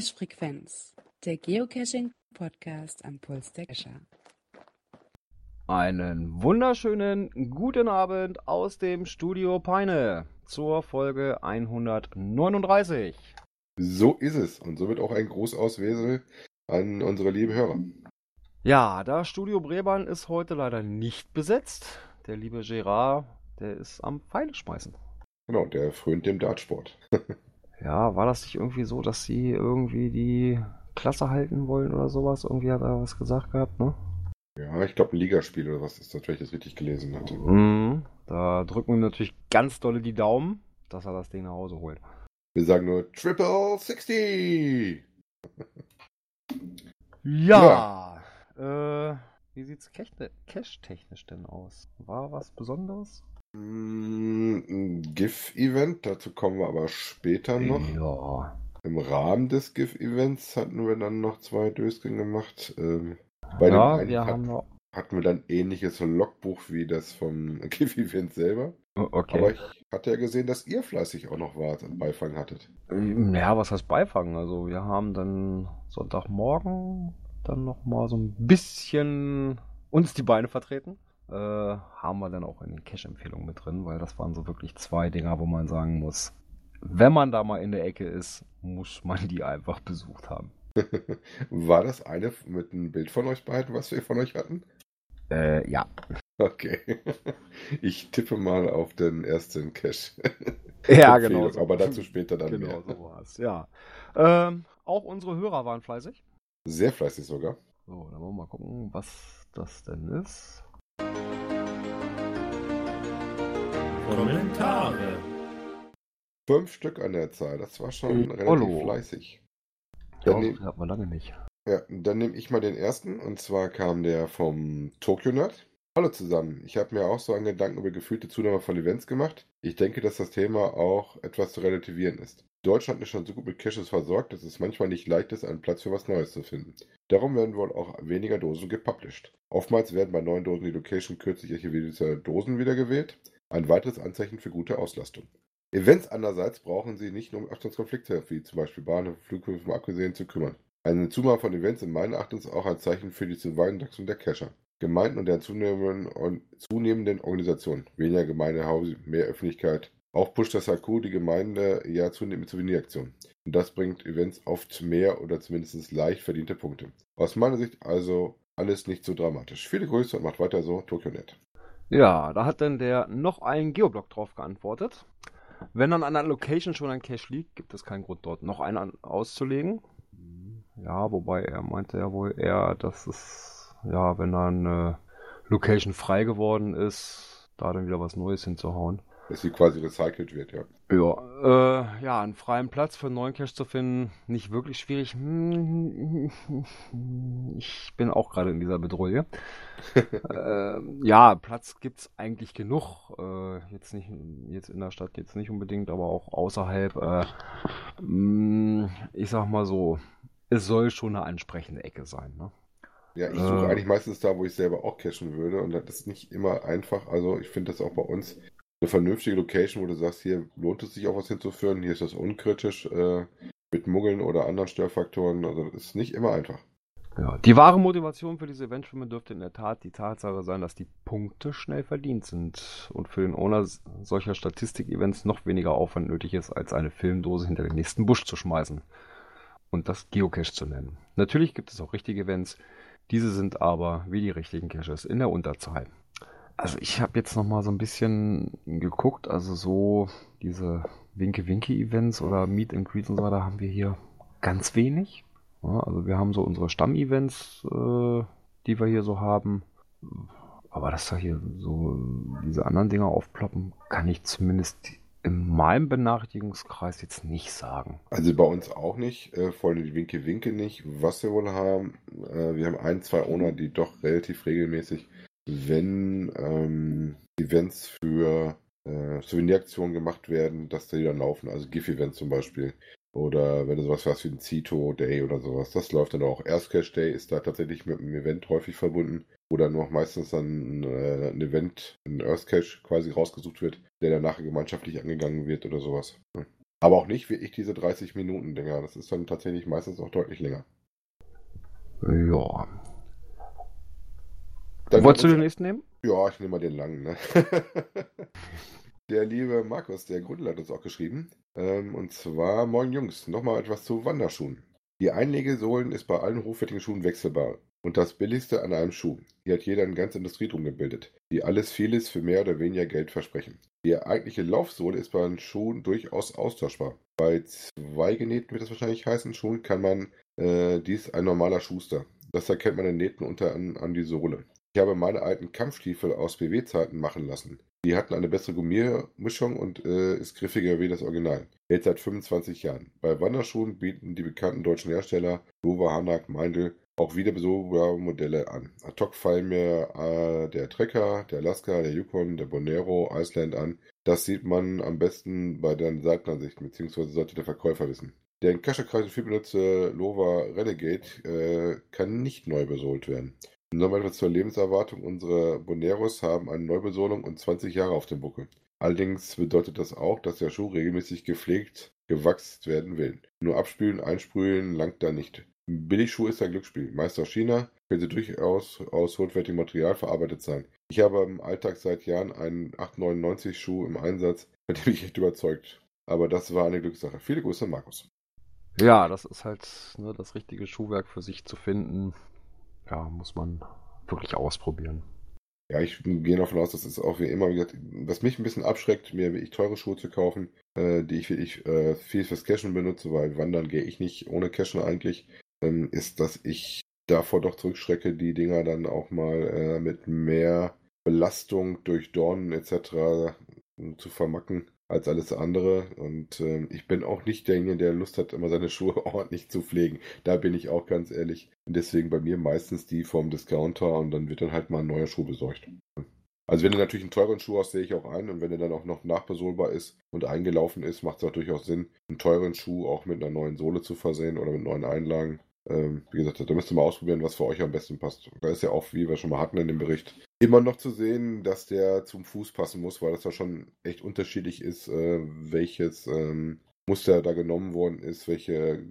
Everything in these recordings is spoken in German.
Cache-Frequenz, der Geocaching-Podcast am Puls der Cacher. Einen wunderschönen guten Abend aus dem Studio Peine zur Folge 139. So ist es. Und so wird auch ein Gruß aus Wesel an unsere lieben Hörer. Ja, das Studio Breban ist heute leider nicht besetzt. Der liebe Gerard, der ist am Pfeile schmeißen. Genau, der frönt dem Dartsport. Ja, war das nicht irgendwie so, dass sie irgendwie die Klasse halten wollen oder sowas? Irgendwie hat er was gesagt gehabt, ne? ja, ich glaube ein Ligaspiel oder was ist das, wenn ich das richtig gelesen hatte. Mhm. Da drücken wir natürlich ganz dolle die Daumen, dass er das Ding nach Hause holt. Wir sagen nur Triple 60! Ja. Äh, wie sieht's cache-technisch denn aus? War was Besonderes? Ein GIF-Event, dazu kommen wir aber später noch. Ja. Im Rahmen des GIF-Events hatten wir dann noch zwei Döschen gemacht. Ähm, bei ja, dem einen wir hat, haben noch. hatten wir dann ähnliches Logbuch wie das vom GIF-Event selber. Oh, Okay. Aber ich hatte ja gesehen, dass ihr fleißig auch noch wart und Beifang hattet. Ja, was heißt Beifang? Also wir haben dann Sonntagmorgen dann noch mal so ein bisschen uns die Beine vertreten. Äh, haben wir dann auch in den Cash-Empfehlungen mit drin, weil das waren so wirklich zwei Dinger, wo man sagen muss, wenn man da mal in der Ecke ist, muss man die einfach besucht haben. War das eine mit einem Bild von euch beiden, was wir von euch hatten? Äh, ja. Okay. Ich tippe mal auf den ersten Cache. Ja, Empfehlung, genau. so. Aber dazu später dann Genau, mehr. so war es, ja. Ähm, auch unsere Hörer waren fleißig. Sehr fleißig sogar. So, dann wollen wir mal gucken, was das denn ist. Kommentare. Fünf Stück an der Zahl. Das war schon Mhm. relativ Hallo. fleißig. Ja, Dann, nehm, hat man lange nicht. ja, dann nehme ich mal den ersten. Und zwar kam der vom Tokyo Nerd. Hallo zusammen. Ich habe mir auch so einen Gedanken über gefühlte Zunahme von Events gemacht. Ich denke, dass das Thema auch etwas zu relativieren ist. Deutschland ist schon so gut mit Caches versorgt, dass es manchmal nicht leicht ist, einen Platz für was Neues zu finden. Darum werden wohl auch weniger Dosen gepublished. Oftmals werden bei neuen Dosen die Location kürzlich archivierte Dosen wiedergewählt. Ein weiteres Anzeichen für gute Auslastung. Events andererseits brauchen sie nicht nur um Abstandskonflikte, wie zum Beispiel Bahnhöfe, Flughäfen abgesehen, zu kümmern. Eine Zunahme von Events sind meines Erachtens auch ein Zeichen für die Zuwachsung der Cacher. Gemeinden und deren zunehmenden, und zunehmenden Organisationen. Weniger Gemeindehaus, mehr Öffentlichkeit. Auch pusht das HQ die Gemeinde ja zunehmend mit Souveniraktionen. Und das bringt Events oft mehr oder zumindest leicht verdiente Punkte. Aus meiner Sicht also alles nicht so dramatisch. Viele Grüße und macht weiter so, TokyoNet. Ja, da hat dann der noch ein Geoblock drauf geantwortet. Wenn an einer Location schon ein Cache liegt, gibt es keinen Grund dort noch einen auszulegen. Ja, wobei er meinte ja wohl eher, dass es, ja, wenn dann eine Location frei geworden ist, da dann wieder was Neues hinzuhauen. Dass sie quasi recycelt wird, ja. Ja, äh, ja, einen freien Platz für einen neuen Cache zu finden, nicht wirklich schwierig. Ich bin auch gerade in dieser Bedrohung. äh, ja, Platz gibt's eigentlich genug. Äh, jetzt nicht, jetzt in der Stadt jetzt nicht unbedingt, aber auch außerhalb. Äh, mh, ich sag mal so, es soll schon eine ansprechende Ecke sein. Ne? Ja, ich suche Äh. eigentlich meistens da, wo ich selber auch cachen würde und das ist nicht immer einfach. Also ich finde das auch bei uns eine vernünftige Location, wo du sagst, hier lohnt es sich auch was hinzuführen, hier ist das unkritisch äh, mit Muggeln oder anderen Störfaktoren. Also das ist nicht immer einfach. Ja, die wahre Motivation für diese Eventschwimme dürfte in der Tat die Tatsache sein, dass die Punkte schnell verdient sind und für den Owner solcher Statistik-Events noch weniger Aufwand nötig ist, als eine Filmdose hinter den nächsten Busch zu schmeißen und das Geocache zu nennen. Natürlich gibt es auch richtige Events, diese sind aber wie die richtigen Caches in der Unterzahl. Also ich habe jetzt noch mal so ein bisschen geguckt, also so diese Winke-Winke-Events oder Meet and Greets und so weiter haben wir hier ganz wenig. Ja, also wir haben so unsere Stamm-Events, äh, die wir hier so haben. Aber dass da hier so diese anderen Dinger aufploppen, kann ich zumindest in meinem Benachrichtigungskreis jetzt nicht sagen. Also bei uns auch nicht, äh, vor allem die Winke Winke nicht. Was wir wohl haben, äh, wir haben ein, zwei Owner, die doch relativ regelmäßig, wenn ähm, Events für äh, Souveniraktionen gemacht werden, dass die dann laufen. Also GIF-Events zum Beispiel. Oder wenn du sowas hast wie ein Zito Day oder sowas, das läuft dann auch. Erstcash Day ist da tatsächlich mit einem Event häufig verbunden, wo dann noch meistens dann äh, ein Event, ein Earthcache quasi rausgesucht wird, der dann nachher gemeinschaftlich angegangen wird oder sowas. Hm. Aber auch nicht wie ich diese 30 Minuten Dinger. Das ist dann tatsächlich meistens auch deutlich länger. Ja. Dann Wolltest du den nächsten nehmen? Ja, ich nehme mal den langen. Ne? der liebe Markus, der Grundel hat uns auch geschrieben. Ähm, und zwar, moin Jungs, nochmal etwas zu Wanderschuhen. Die Einlegesohlen ist bei allen hochwertigen Schuhen wechselbar. Und das billigste an einem Schuh. Hier hat jeder eine ganze Industrie drum gebildet, die alles vieles für mehr oder weniger Geld versprechen. Die eigentliche Laufsohle ist bei den Schuhen durchaus austauschbar. Bei zwei genähten, wird das wahrscheinlich heißen, Schuhen kann man äh, dies ein normaler Schuster. Das erkennt man den Nähten unter an, an die Sohle. Ich habe meine alten Kampfstiefel aus BW-Zeiten machen lassen. Die hatten eine bessere Gummiermischung und äh, ist griffiger wie das Original. Hält seit 25 Jahren. Bei Wanderschuhen bieten die bekannten deutschen Hersteller Dover, Hanak, Meindl auch wieder Modelle an. Ad hoc fallen mir äh, der Trekker, der Alaska, der Yukon, der Bonero, Iceland an. Das sieht man am besten bei den Seitenansichten, beziehungsweise sollte der Verkäufer wissen. Der in Kaschekreis viel benutzte Lova Renegade äh, kann nicht neu besohlt werden. Nochmal etwas zur Lebenserwartung. Unsere Boneros haben eine Neubesohlung und 20 Jahre auf dem Buckel. Allerdings bedeutet das auch, dass der Schuh regelmäßig gepflegt, gewachst werden will. Nur abspülen, einsprühen langt da nicht. Ein Billigschuh ist ein Glücksspiel. Meist aus China, können sie durchaus aus hochwertigem Material verarbeitet sein. Ich habe im Alltag seit Jahren einen 899 Schuh im Einsatz, von dem ich echt überzeugt. Aber das war eine Glückssache. Viele Grüße, Markus. Ja, das ist halt ne, das richtige Schuhwerk für sich zu finden. Ja, muss man wirklich ausprobieren. Ja, ich gehe davon aus, das ist auch wie immer, was mich ein bisschen abschreckt, mir wirklich teure Schuhe zu kaufen, äh, die ich wirklich äh, viel fürs Cashen benutze, weil wandern gehe ich nicht ohne Cashen eigentlich, ähm, ist, dass ich davor doch zurückschrecke, die Dinger dann auch mal äh, mit mehr Belastung durch Dornen etc. zu vermacken als alles andere. Und ähm, ich bin auch nicht derjenige, der Lust hat, immer seine Schuhe ordentlich zu pflegen. Da bin ich auch ganz ehrlich. Und deswegen bei mir meistens die vom Discounter und dann wird dann halt mal ein neuer Schuh besorgt. Also wenn du natürlich einen teuren Schuh hast, sehe ich auch ein. Und wenn er dann auch noch nachbesohlbar ist und eingelaufen ist, macht es auch durchaus Sinn, einen teuren Schuh auch mit einer neuen Sohle zu versehen oder mit neuen Einlagen. Ähm, wie gesagt, da müsst ihr mal ausprobieren, was für euch am besten passt. Da ist ja auch, wie wir schon mal hatten in dem Bericht, immer noch zu sehen, dass der zum Fuß passen muss, weil das ja schon echt unterschiedlich ist, äh, welches ähm, Muster da genommen worden ist, welche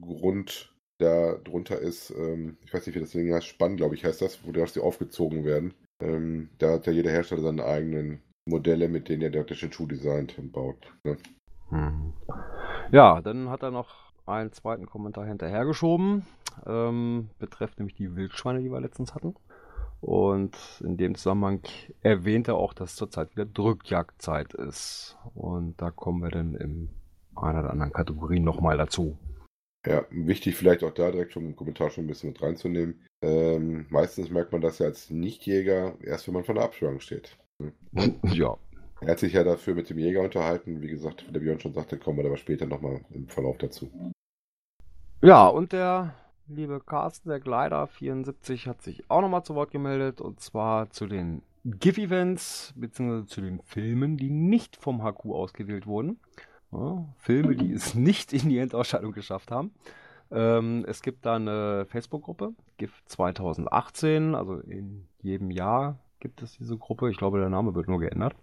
Grund da drunter ist. Ähm, ich weiß nicht, wie das Ding heißt, Spann, glaube ich, heißt das, wo die aufgezogen werden. Da hat ja jeder Hersteller seine eigenen Modelle, mit denen er der den Schuh designt und baut. Ne? Hm. Ja, dann hat er noch einen zweiten Kommentar hinterhergeschoben, ähm, betrifft nämlich die Wildschweine, die wir letztens hatten. Und in dem Zusammenhang erwähnt er auch, dass zurzeit wieder Drückjagdzeit ist. Und da kommen wir dann in einer oder anderen Kategorie nochmal dazu. Ja, wichtig vielleicht auch da direkt vom Kommentar schon ein bisschen mit reinzunehmen. Ähm, meistens merkt man das ja als Nichtjäger erst, wenn man von der Abschwörung steht. ja. Er hat sich ja dafür mit dem Jäger unterhalten. Wie gesagt, wie der Björn schon sagte, kommen wir aber später nochmal im Verlauf dazu. Ja, und der liebe Carsten, der Gleider 74, hat sich auch nochmal zu Wort gemeldet. Und zwar zu den GIF-Events, beziehungsweise zu den Filmen, die nicht vom HQ ausgewählt wurden. Ja, Filme, die es nicht in die Endausscheidung geschafft haben. Ähm, es gibt da eine Facebook-Gruppe, GIF 2018, also in jedem Jahr gibt es diese Gruppe. Ich glaube, der Name wird nur geändert.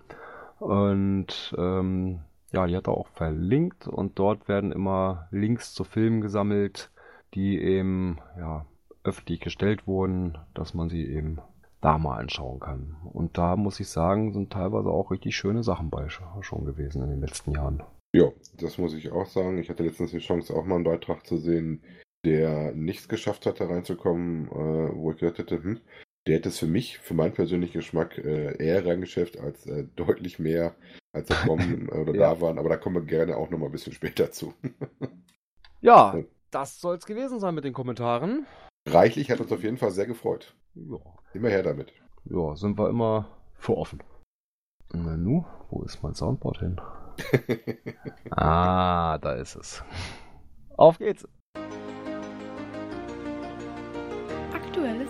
Und ähm, ja, die hat er auch verlinkt und dort werden immer Links zu Filmen gesammelt, die eben ja, öffentlich gestellt wurden, dass man sie eben da mal anschauen kann. Und da muss ich sagen, sind teilweise auch richtig schöne Sachen bei schon gewesen in den letzten Jahren. Ja, das muss ich auch sagen. Ich hatte letztens die Chance, auch mal einen Beitrag zu sehen, der nichts geschafft hat, da reinzukommen, äh, wo ich gedacht hätte, hm, der hätte es für mich, für meinen persönlichen Geschmack, äh, eher reingeschafft als äh, deutlich mehr, als da kommen oder Ja. da waren. Aber da kommen wir gerne auch nochmal ein bisschen später zu. Ja, Ja. das soll es gewesen sein mit den Kommentaren. Reichlich hat uns auf jeden Fall sehr gefreut. Ja, Immer her damit. ja sind wir immer für offen. Na nu, wo ist mein Soundboard hin? Ah, da ist es. Auf geht's.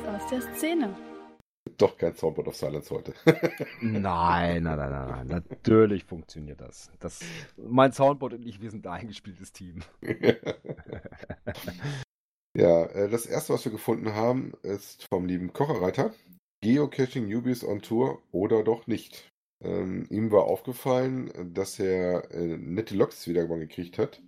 Aus der Szene. Doch kein Soundboard of Silence heute. Nein, nein, nein, nein, nein. Natürlich funktioniert das. das. Mein Soundboard und ich, wir sind ein eingespieltes Team. ja, äh, das erste, was wir gefunden haben, ist vom lieben Kocherreiter. Geocaching Newbies on Tour oder doch nicht. Ähm, ihm war aufgefallen, dass er äh, nette Loks wieder mal gekriegt hat.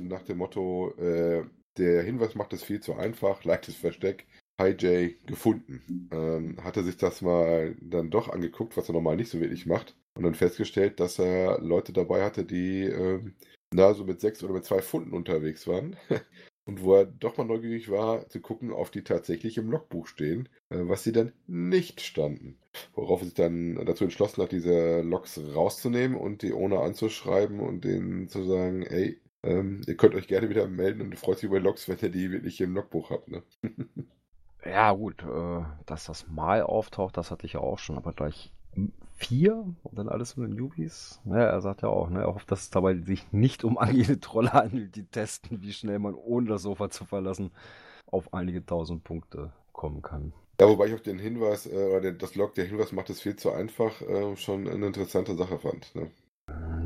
Nach dem Motto, äh, der Hinweis macht es viel zu einfach, leichtes Versteck, Hi Jay gefunden. Ähm, hatte sich das mal dann doch angeguckt, was er normal nicht so wirklich macht. Und dann festgestellt, dass er Leute dabei hatte, die ähm, na, so mit sechs oder mit zwei Pfunden unterwegs waren. Und wo er doch mal neugierig war, zu gucken, auf die tatsächlich im Logbuch stehen, äh, was sie dann nicht standen. Worauf er sich dann dazu entschlossen hat, diese Logs rauszunehmen und die ohne anzuschreiben und denen zu sagen, ey, ähm, ihr könnt euch gerne wieder melden und freut sich über Logs, wenn ihr die wirklich im Logbuch habt. Ne? ja, gut, äh, dass das mal auftaucht, das hatte ich ja auch schon, aber gleich vier und dann alles mit den Newbies. Ja, er sagt ja auch, ne, er hofft, dass es dabei sich nicht um agile Trolle handelt, die testen, wie schnell man ohne das Sofa zu verlassen auf einige tausend Punkte kommen kann. Ja, wobei ich auch den Hinweis, äh, oder das Log, der Hinweis macht es viel zu einfach, äh, schon eine interessante Sache fand. Ne?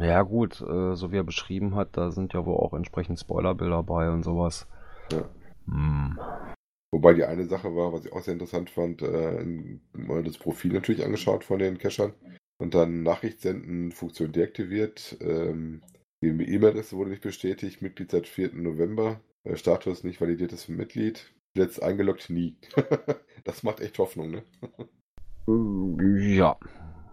Ja gut, äh, so wie er beschrieben hat, da sind ja wohl auch entsprechend Spoilerbilder bei und sowas. Ja. Hm. Wobei die eine Sache war, was ich auch sehr interessant fand, äh, das Profil natürlich angeschaut von den Cachern und dann Nachricht senden, Funktion deaktiviert. Ähm, die E-Mail-Adresse wurde nicht bestätigt, Mitglied seit 4. November, äh, Status nicht validiertes Mitglied, letzt eingeloggt nie. das macht echt Hoffnung, ne? ja.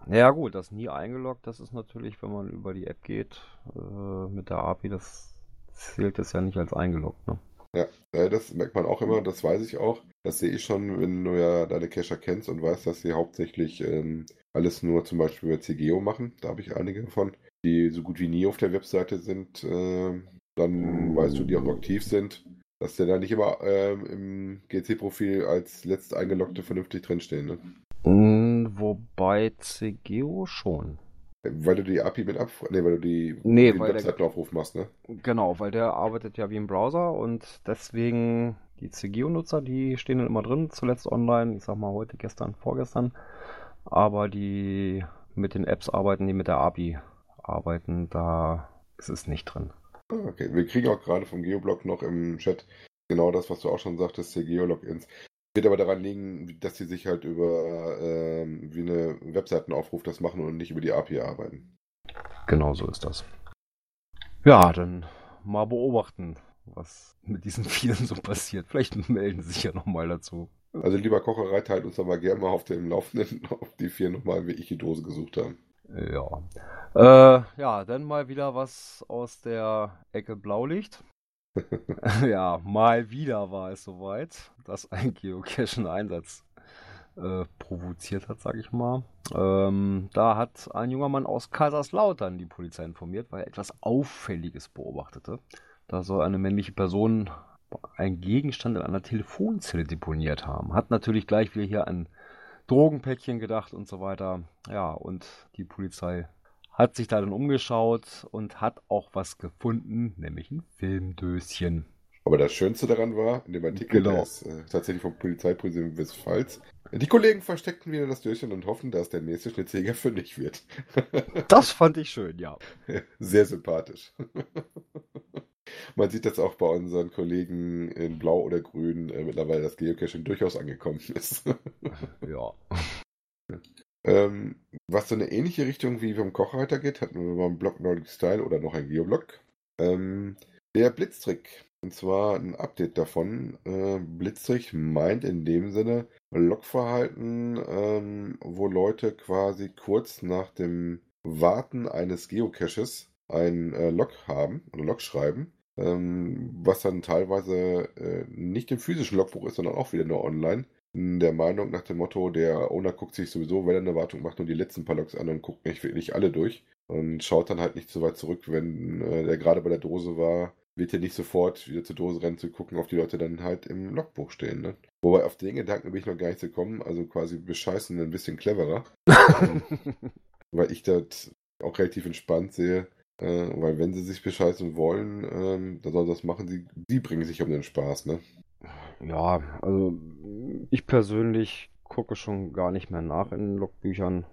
Ja gut, das nie eingeloggt, das ist natürlich, wenn man über die App geht äh, mit der API, das zählt das ja nicht als eingeloggt, ne? Ja, äh, das merkt man auch immer, das weiß ich auch. Das sehe ich schon, wenn du ja deine Cacher kennst und weißt, dass sie hauptsächlich ähm, alles nur zum Beispiel über CGO machen. Da habe ich einige davon, die so gut wie nie auf der Webseite sind. Äh, dann weißt du, die auch aktiv sind, dass der da nicht immer ähm, im GC-Profil als letzt eingeloggte vernünftig drinstehen. Ne? Wobei CGO schon. Weil du die API mit ab, nee, weil du die nee, den Webseitenaufruf machst, ne? Genau, weil der arbeitet ja wie im Browser und deswegen die CGO-Nutzer, die stehen dann immer drin, zuletzt online, ich sag mal heute, gestern, vorgestern. Aber die mit den Apps arbeiten, die mit der API arbeiten, da ist es nicht drin. Ah, okay, wir kriegen auch gerade vom Geoblog noch im Chat genau das, was du auch schon sagtest, CGO-Logins. Wird aber daran liegen, dass sie sich halt über ähm, wie eine Webseitenaufruf das machen und nicht über die API arbeiten. Genau so ist das. Ja, dann mal beobachten, was mit diesen vielen so passiert. Vielleicht melden sie sich ja nochmal dazu. Also lieber Kocherei, teilt uns aber gerne mal auf dem Laufenden, ob die vier nochmal wie ich die Dose gesucht haben. Ja. Äh, ja, dann mal wieder was aus der Ecke Blaulicht. ja, mal wieder war es soweit, dass ein Geocache einen Einsatz äh, provoziert hat, sag ich mal. Ähm, da hat ein junger Mann aus Kaiserslautern die Polizei informiert, weil er etwas Auffälliges beobachtete. Da soll eine männliche Person einen Gegenstand in einer Telefonzelle deponiert haben. Hat natürlich gleich wieder hier an Drogenpäckchen gedacht und so weiter. Ja, und die Polizei hat sich da dann umgeschaut und hat auch was gefunden, nämlich ein Filmdöschen. Aber das Schönste daran war, in dem Artikel, genau. der ist äh, tatsächlich vom Polizeipräsidium Westfals, die Kollegen versteckten wieder das Döschen und hoffen, dass der nächste Schnitzjäger fündig wird. das fand ich schön, ja. Sehr sympathisch. Man sieht das auch bei unseren Kollegen in Blau oder Grün äh, mittlerweile, dass Geocaching durchaus angekommen ist. ja. Ähm, was so eine ähnliche Richtung wie beim Kochreiter geht, hatten wir beim Blog Nordic Style oder noch ein Geoblog. Ähm, der Blitztrick. Und zwar ein Update davon. Äh, Blitztrick meint in dem Sinne Logverhalten, ähm, wo Leute quasi kurz nach dem Warten eines Geocaches ein äh, Log haben oder Log schreiben, ähm, was dann teilweise äh, nicht im physischen Logbuch ist, sondern auch wieder nur online der Meinung nach dem Motto, der Owner guckt sich sowieso, wenn er eine Wartung macht, nur die letzten paar Logs an und guckt nicht wirklich alle durch und schaut dann halt nicht so weit zurück, wenn äh, der gerade bei der Dose war, wird er nicht sofort wieder zur Dose rennen zu gucken, ob die Leute dann halt im Logbuch stehen. Ne? Wobei auf den Gedanken bin ich noch gar nicht gekommen, also quasi bescheißen ein bisschen cleverer. weil ich das auch relativ entspannt sehe. Äh, weil wenn sie sich bescheißen wollen, äh, dann sollen sie das machen. Sie, sie bringen sich um den Spaß, ne? Ja, also ich persönlich gucke schon gar nicht mehr nach in den Logbüchern,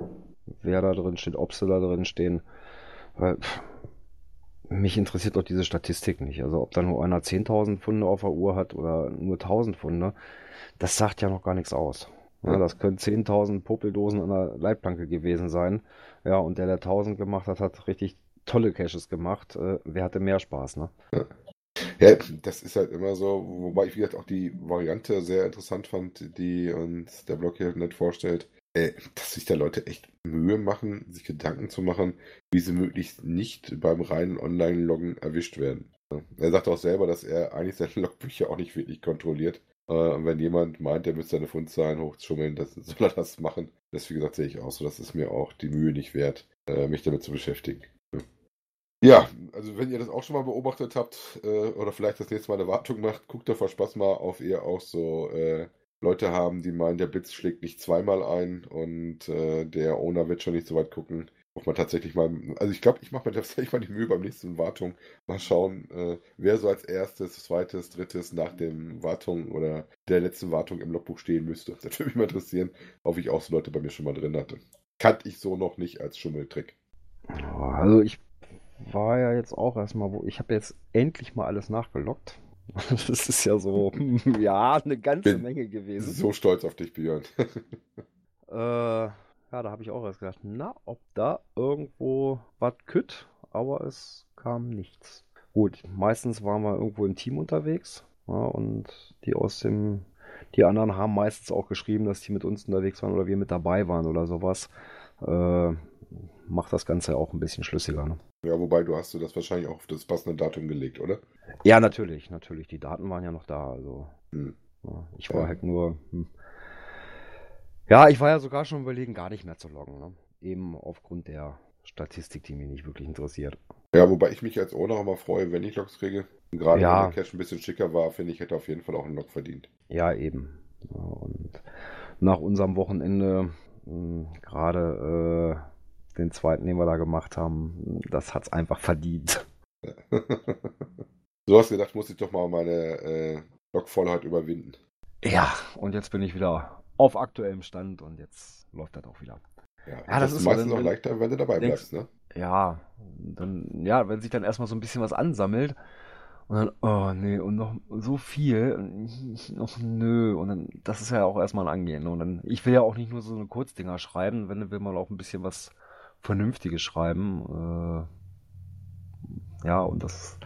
wer da drin steht, ob sie da drin stehen. Weil pff, mich interessiert doch diese Statistik nicht. Also ob da nur einer 10.000 Funde auf der Uhr hat oder nur 1.000 Funde, das sagt ja noch gar nichts aus. Ja, das können 10.000 Popeldosen an der Leitplanke gewesen sein. Ja, und der, der 1000 gemacht hat, hat richtig tolle Caches gemacht. Äh, wer hatte mehr Spaß, ne? Ja, das ist halt immer so, wobei ich, wie gesagt, auch die Variante sehr interessant fand, die uns der Blog hier nicht vorstellt, äh, dass sich da Leute echt Mühe machen, sich Gedanken zu machen, wie sie möglichst nicht beim reinen Online-Loggen erwischt werden. Er sagt auch selber, dass er eigentlich seine Logbücher auch nicht wirklich kontrolliert. Äh, und wenn jemand meint, er müsste seine Fundzahlen hochschummeln, das, soll er das machen. Das, wie gesagt, sehe ich auch so. Das ist mir auch die Mühe nicht wert, äh, mich damit zu beschäftigen. Ja, also wenn ihr das auch schon mal beobachtet habt äh, oder vielleicht das nächste Mal eine Wartung macht, guckt doch vor Spaß mal auf ihr auch so äh, Leute haben, die meinen, der Blitz schlägt nicht zweimal ein und äh, der Owner wird schon nicht so weit gucken. Ob man tatsächlich mal, also ich glaube, ich mache mir tatsächlich mal die Mühe beim nächsten Wartung, mal schauen, äh, wer so als erstes, zweites, drittes nach dem Wartung oder der letzten Wartung im Logbuch stehen müsste. Das würde mich mal interessieren, ob ich auch so Leute bei mir schon mal drin hatte. Kannte ich so noch nicht als Schummeltrick. Also ich war ja jetzt auch erstmal, wo ich habe jetzt endlich mal alles nachgelockt. Das ist ja so, ja, eine ganze Bin Menge gewesen. So stolz auf dich, Björn. Äh, ja, da habe ich auch erst gedacht, na, ob da irgendwo was kütt, aber es kam nichts. Gut, meistens waren wir irgendwo im Team unterwegs ja, und die aus dem, die anderen haben meistens auch geschrieben, dass die mit uns unterwegs waren oder wir mit dabei waren oder sowas. Äh, macht das Ganze auch ein bisschen schlüssiger. Ne? Ja, wobei du hast du das wahrscheinlich auch auf das passende Datum gelegt, oder? Ja, natürlich, natürlich. Die Daten waren ja noch da. Also Hm. ja, ich war Ja. halt nur. Hm. Ja, ich war ja sogar schon überlegen, gar nicht mehr zu loggen. Ne? Eben aufgrund der Statistik, die mich nicht wirklich interessiert. Ja, wobei ich mich als Owner auch mal freue, wenn ich Logs kriege. Und gerade Ja. wenn der Cache ein bisschen schicker war, finde ich, hätte auf jeden Fall auch einen Log verdient. Ja, eben. Und nach unserem Wochenende, gerade äh, den zweiten, den wir da gemacht haben, das hat's einfach verdient. so hast du gedacht, muss ich doch mal meine äh, Logvollheit überwinden. Ja, und jetzt bin ich wieder auf aktuellem Stand und jetzt läuft das auch wieder. Ja, Ja, das das, ist ist so, meistens wenn- auch leichter, wenn du dabei denkst- bleibst, ne? Ja, dann, ja, wenn sich dann erstmal so ein bisschen was ansammelt und dann, oh nee, und noch so viel, und noch nö, und dann, das ist ja auch erstmal ein Angehen. Und dann, ich will ja auch nicht nur so eine Kurzdinger schreiben, wenn will man auch ein bisschen was Vernünftiges schreiben. Äh, ja, und das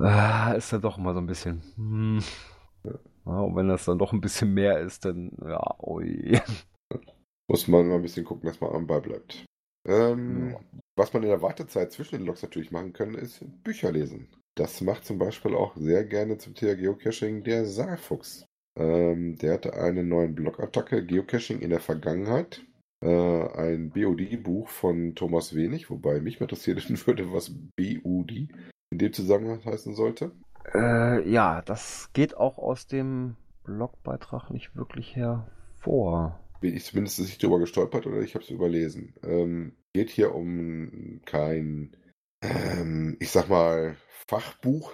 äh, ist dann doch immer so ein bisschen, hm. Ja, und wenn das dann doch ein bisschen mehr ist, dann, ja, ui. Muss man mal ein bisschen gucken, dass man am Ball bleibt. Ähm. Was man in der Wartezeit zwischen den Logs natürlich machen kann, ist Bücher lesen. Das macht zum Beispiel auch sehr gerne zum Thema Geocaching der Saarfuchs. Ähm, der hatte einen neuen Blogattacke Geocaching in der Vergangenheit. Äh, ein BOD-Buch von Thomas Wenig, wobei mich mal interessieren würde, was BUD in dem Zusammenhang heißen sollte. Äh, ja, das geht auch aus dem Blogbeitrag nicht wirklich hervor. bin ich zumindest nicht drüber gestolpert oder ich habe es überlesen. Ähm, geht hier um kein, ähm, ich sag mal, Fachbuch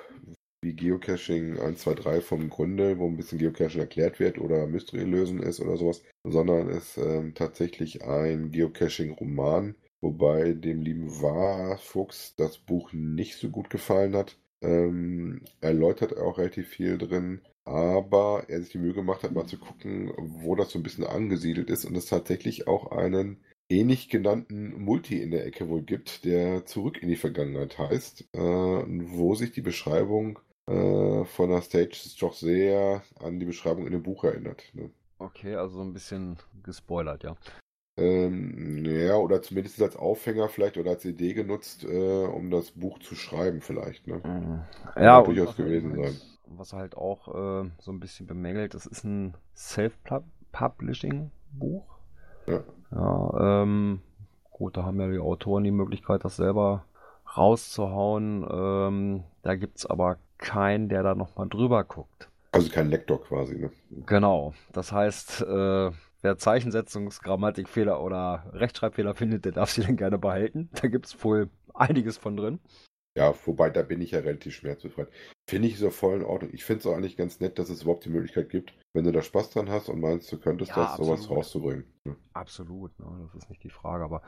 wie Geocaching 1, 2, 3 vom Grunde, wo ein bisschen Geocaching erklärt wird oder Mystery lösen ist oder sowas, sondern ist ähm, tatsächlich ein Geocaching-Roman, wobei dem lieben Warfuchs das Buch nicht so gut gefallen hat. Ähm, erläutert auch relativ viel drin, aber er sich die Mühe gemacht hat, mal zu gucken, wo das so ein bisschen angesiedelt ist und es tatsächlich auch einen ähnlich genannten Multi in der Ecke wohl gibt, der zurück in die Vergangenheit heißt, äh, wo sich die Beschreibung äh, von der Stage doch sehr an die Beschreibung in dem Buch erinnert. Ne? Okay, also so ein bisschen gespoilert, ja. Ähm, ja, oder zumindest als Aufhänger vielleicht oder als Idee genutzt, äh, um das Buch zu schreiben vielleicht. Ne? Mhm. Ja, durchaus was, halt, gewesen sein. was halt auch äh, so ein bisschen bemängelt, das ist ein Self-Publishing-Buch. Ja. Ja, ähm, gut, da haben ja die Autoren die Möglichkeit, das selber rauszuhauen. Ähm, da gibt's aber keinen, der da nochmal drüber guckt. Also kein Lektor quasi. Ne? Genau. Das heißt, äh, wer Zeichensetzungs-, Grammatikfehler oder Rechtschreibfehler findet, der darf sie dann gerne behalten. Da gibt's wohl einiges von drin. Ja, wobei da bin ich ja relativ schmerzbefreit. Finde ich so voll in Ordnung. Ich finde es auch eigentlich ganz nett, dass es überhaupt die Möglichkeit gibt, wenn du da Spaß dran hast und meinst, du könntest Ja, das, sowas absolut. rauszubringen. Ne? Absolut, ne, das ist nicht die Frage, aber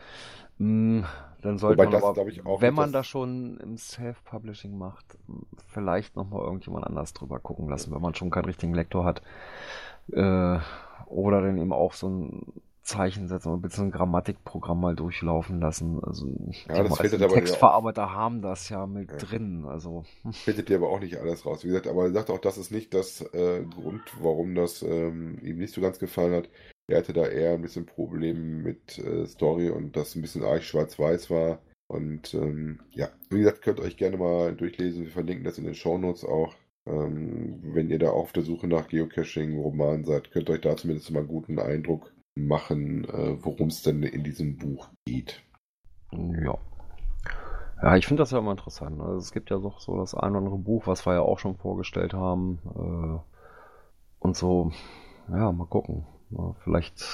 mh, dann sollte Wobei man das, aber, ich, auch wenn man das- da schon im Self-Publishing macht, vielleicht nochmal irgendjemand anders drüber gucken lassen, wenn man schon keinen richtigen Lektor hat. Äh, Oder dann eben auch so ein Zeichen setzen und ein Grammatikprogramm mal durchlaufen lassen. Also ja, das also aber Textverarbeiter auch, haben das ja mit ja. drin. Also findet ihr aber auch nicht alles raus. Wie gesagt, aber er sagt auch, das ist nicht das äh, Grund, warum das ähm, ihm nicht so ganz gefallen hat. Er hatte da eher ein bisschen Probleme mit äh, Story und das ein bisschen arg schwarz-weiß war. Und ähm, ja, wie gesagt, könnt ihr euch gerne mal durchlesen. Wir verlinken das in den Shownotes auch. Ähm, wenn ihr da auf der Suche nach Geocaching-Romanen seid, könnt ihr euch da zumindest mal einen guten Eindruck machen, äh, worum es denn in diesem Buch geht. Ja. Ja, ich finde das ja immer interessant. Also es gibt ja doch so das ein oder andere Buch, was wir ja auch schon vorgestellt haben. Äh, und so, ja, mal gucken. Vielleicht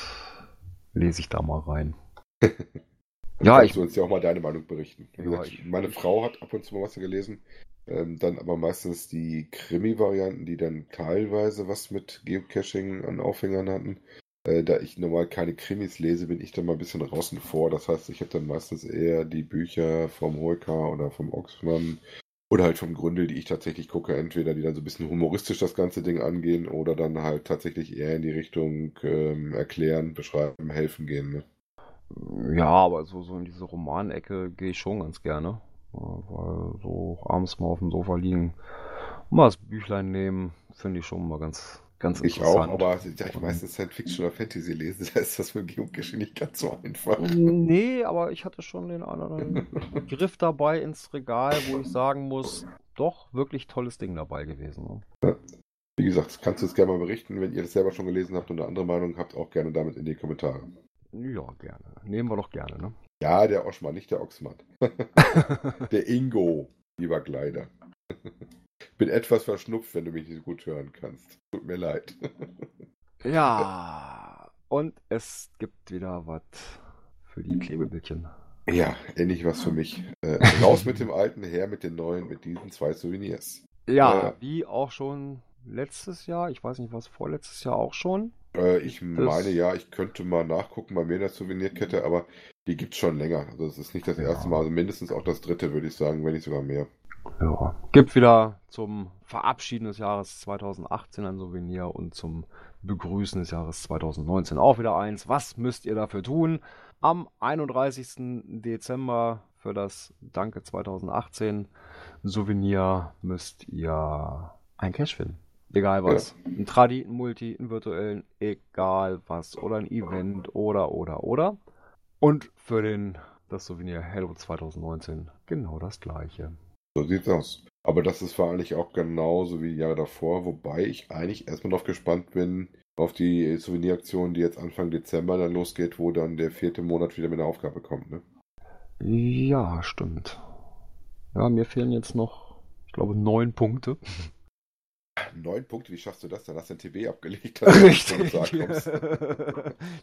lese ich da mal rein. ja, ich. Du uns ja auch mal deine Meinung berichten. Ja, gesagt, ich, meine Frau hat ab und zu mal was gelesen. Ähm, dann aber meistens die Krimi-Varianten, die dann teilweise was mit Geocaching an Aufhängern hatten. Äh, da ich normal keine Krimis lese, bin ich da mal ein bisschen draußen vor. Das heißt, ich habe dann meistens eher die Bücher vom Holker oder vom Oxman oder halt vom Gründel, die ich tatsächlich gucke. Entweder die dann so ein bisschen humoristisch das ganze Ding angehen oder dann halt tatsächlich eher in die Richtung ähm, erklären, beschreiben, helfen gehen. Ne? Ja, aber so, so in diese Romanecke gehe ich schon ganz gerne. weil so abends mal auf dem Sofa liegen, mal das Büchlein nehmen, finde ich schon mal ganz, Ganz ich auch, aber da ich meistens Science Fiction oder Fantasy lese, da ist das mit Geocaching nicht ganz so einfach. Nee, aber ich hatte schon den anderen Griff dabei ins Regal, wo ich sagen muss, doch, wirklich tolles Ding dabei gewesen. Ne? Ja. Wie gesagt, kannst du es gerne mal berichten, wenn ihr das selber schon gelesen habt und eine andere Meinung habt, auch gerne damit in die Kommentare. Ja, gerne. Nehmen wir doch gerne, ne? Ja, der Oschmann, nicht der Oxmann. der Ingo, lieber Kleider bin etwas verschnupft, wenn du mich nicht so gut hören kannst. Tut mir leid. ja, und es gibt wieder was für die Klebebildchen. Ja, endlich was für mich. Äh, raus mit dem alten, her mit den neuen, mit diesen zwei Souvenirs. Ja, äh, wie auch schon letztes Jahr. Ich weiß nicht, was vorletztes Jahr auch schon. Äh, ich meine ja, ich könnte mal nachgucken bei mir in der Souvenirkette, aber die gibt es schon länger. Also es ist nicht das ja. erste Mal, also mindestens auch das dritte, würde ich sagen, wenn nicht sogar mehr. Ja. Gibt wieder zum Verabschieden des Jahres 2018 ein Souvenir und zum Begrüßen des Jahres 2019 auch wieder eins. Was müsst ihr dafür tun? Am 31. Dezember für das Danke 2018 Souvenir müsst ihr ein Cash finden. Egal was. Ein Tradi, ein Multi, ein virtuellen, egal was. Oder ein Event oder, oder, oder. Und für den, das Souvenir Hello 2019 genau das gleiche. So sieht's aus. Aber das ist wahrscheinlich auch genauso wie die Jahre davor, wobei ich eigentlich erstmal noch gespannt bin auf die Souveniraktion, die jetzt Anfang Dezember dann losgeht, wo dann der vierte Monat wieder mit einer Aufgabe kommt, ne? Ja, stimmt. Ja, mir fehlen jetzt noch, ich glaube, neun Punkte. Neun Punkte, wie schaffst du das? Dann hast du ein TB abgelegt. Richtig. ich hatte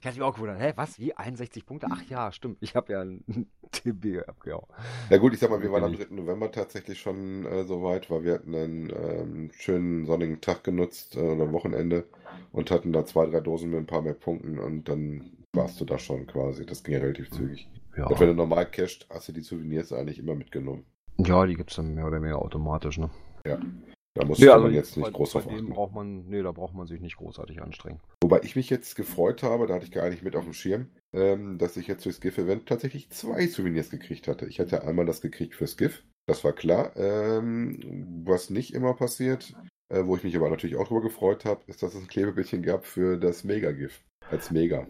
mich auch gewundert, hä, was, wie, 61 Punkte? Ach ja, stimmt, ich habe ja ein TB abgehauen. Ja gut, ich sag mal, wir waren am 3. November tatsächlich schon äh, soweit, weil wir hatten einen ähm, schönen sonnigen Tag genutzt, äh, oder Wochenende, und hatten da zwei, drei Dosen mit ein paar mehr Punkten und dann warst du da schon quasi. Das ging ja relativ zügig. Ja. Und wenn du normal cashst, hast du die Souvenirs eigentlich immer mitgenommen. Ja, die gibt es dann mehr oder weniger automatisch, ne? Ja. Da muss also man jetzt nicht bei, groß drauf achten. Braucht man, nee, da braucht man sich nicht großartig anstrengen. Wobei ich mich jetzt gefreut habe, da hatte ich gar nicht mit auf dem Schirm, ähm, dass ich jetzt durchs GIF-Event tatsächlich zwei Souvenirs gekriegt hatte. Ich hatte einmal das gekriegt fürs GIF, das war klar. Ähm, was nicht immer passiert, äh, wo ich mich aber natürlich auch darüber gefreut habe, ist, dass es ein Klebebildchen gab für das Mega-GIF. Als Mega.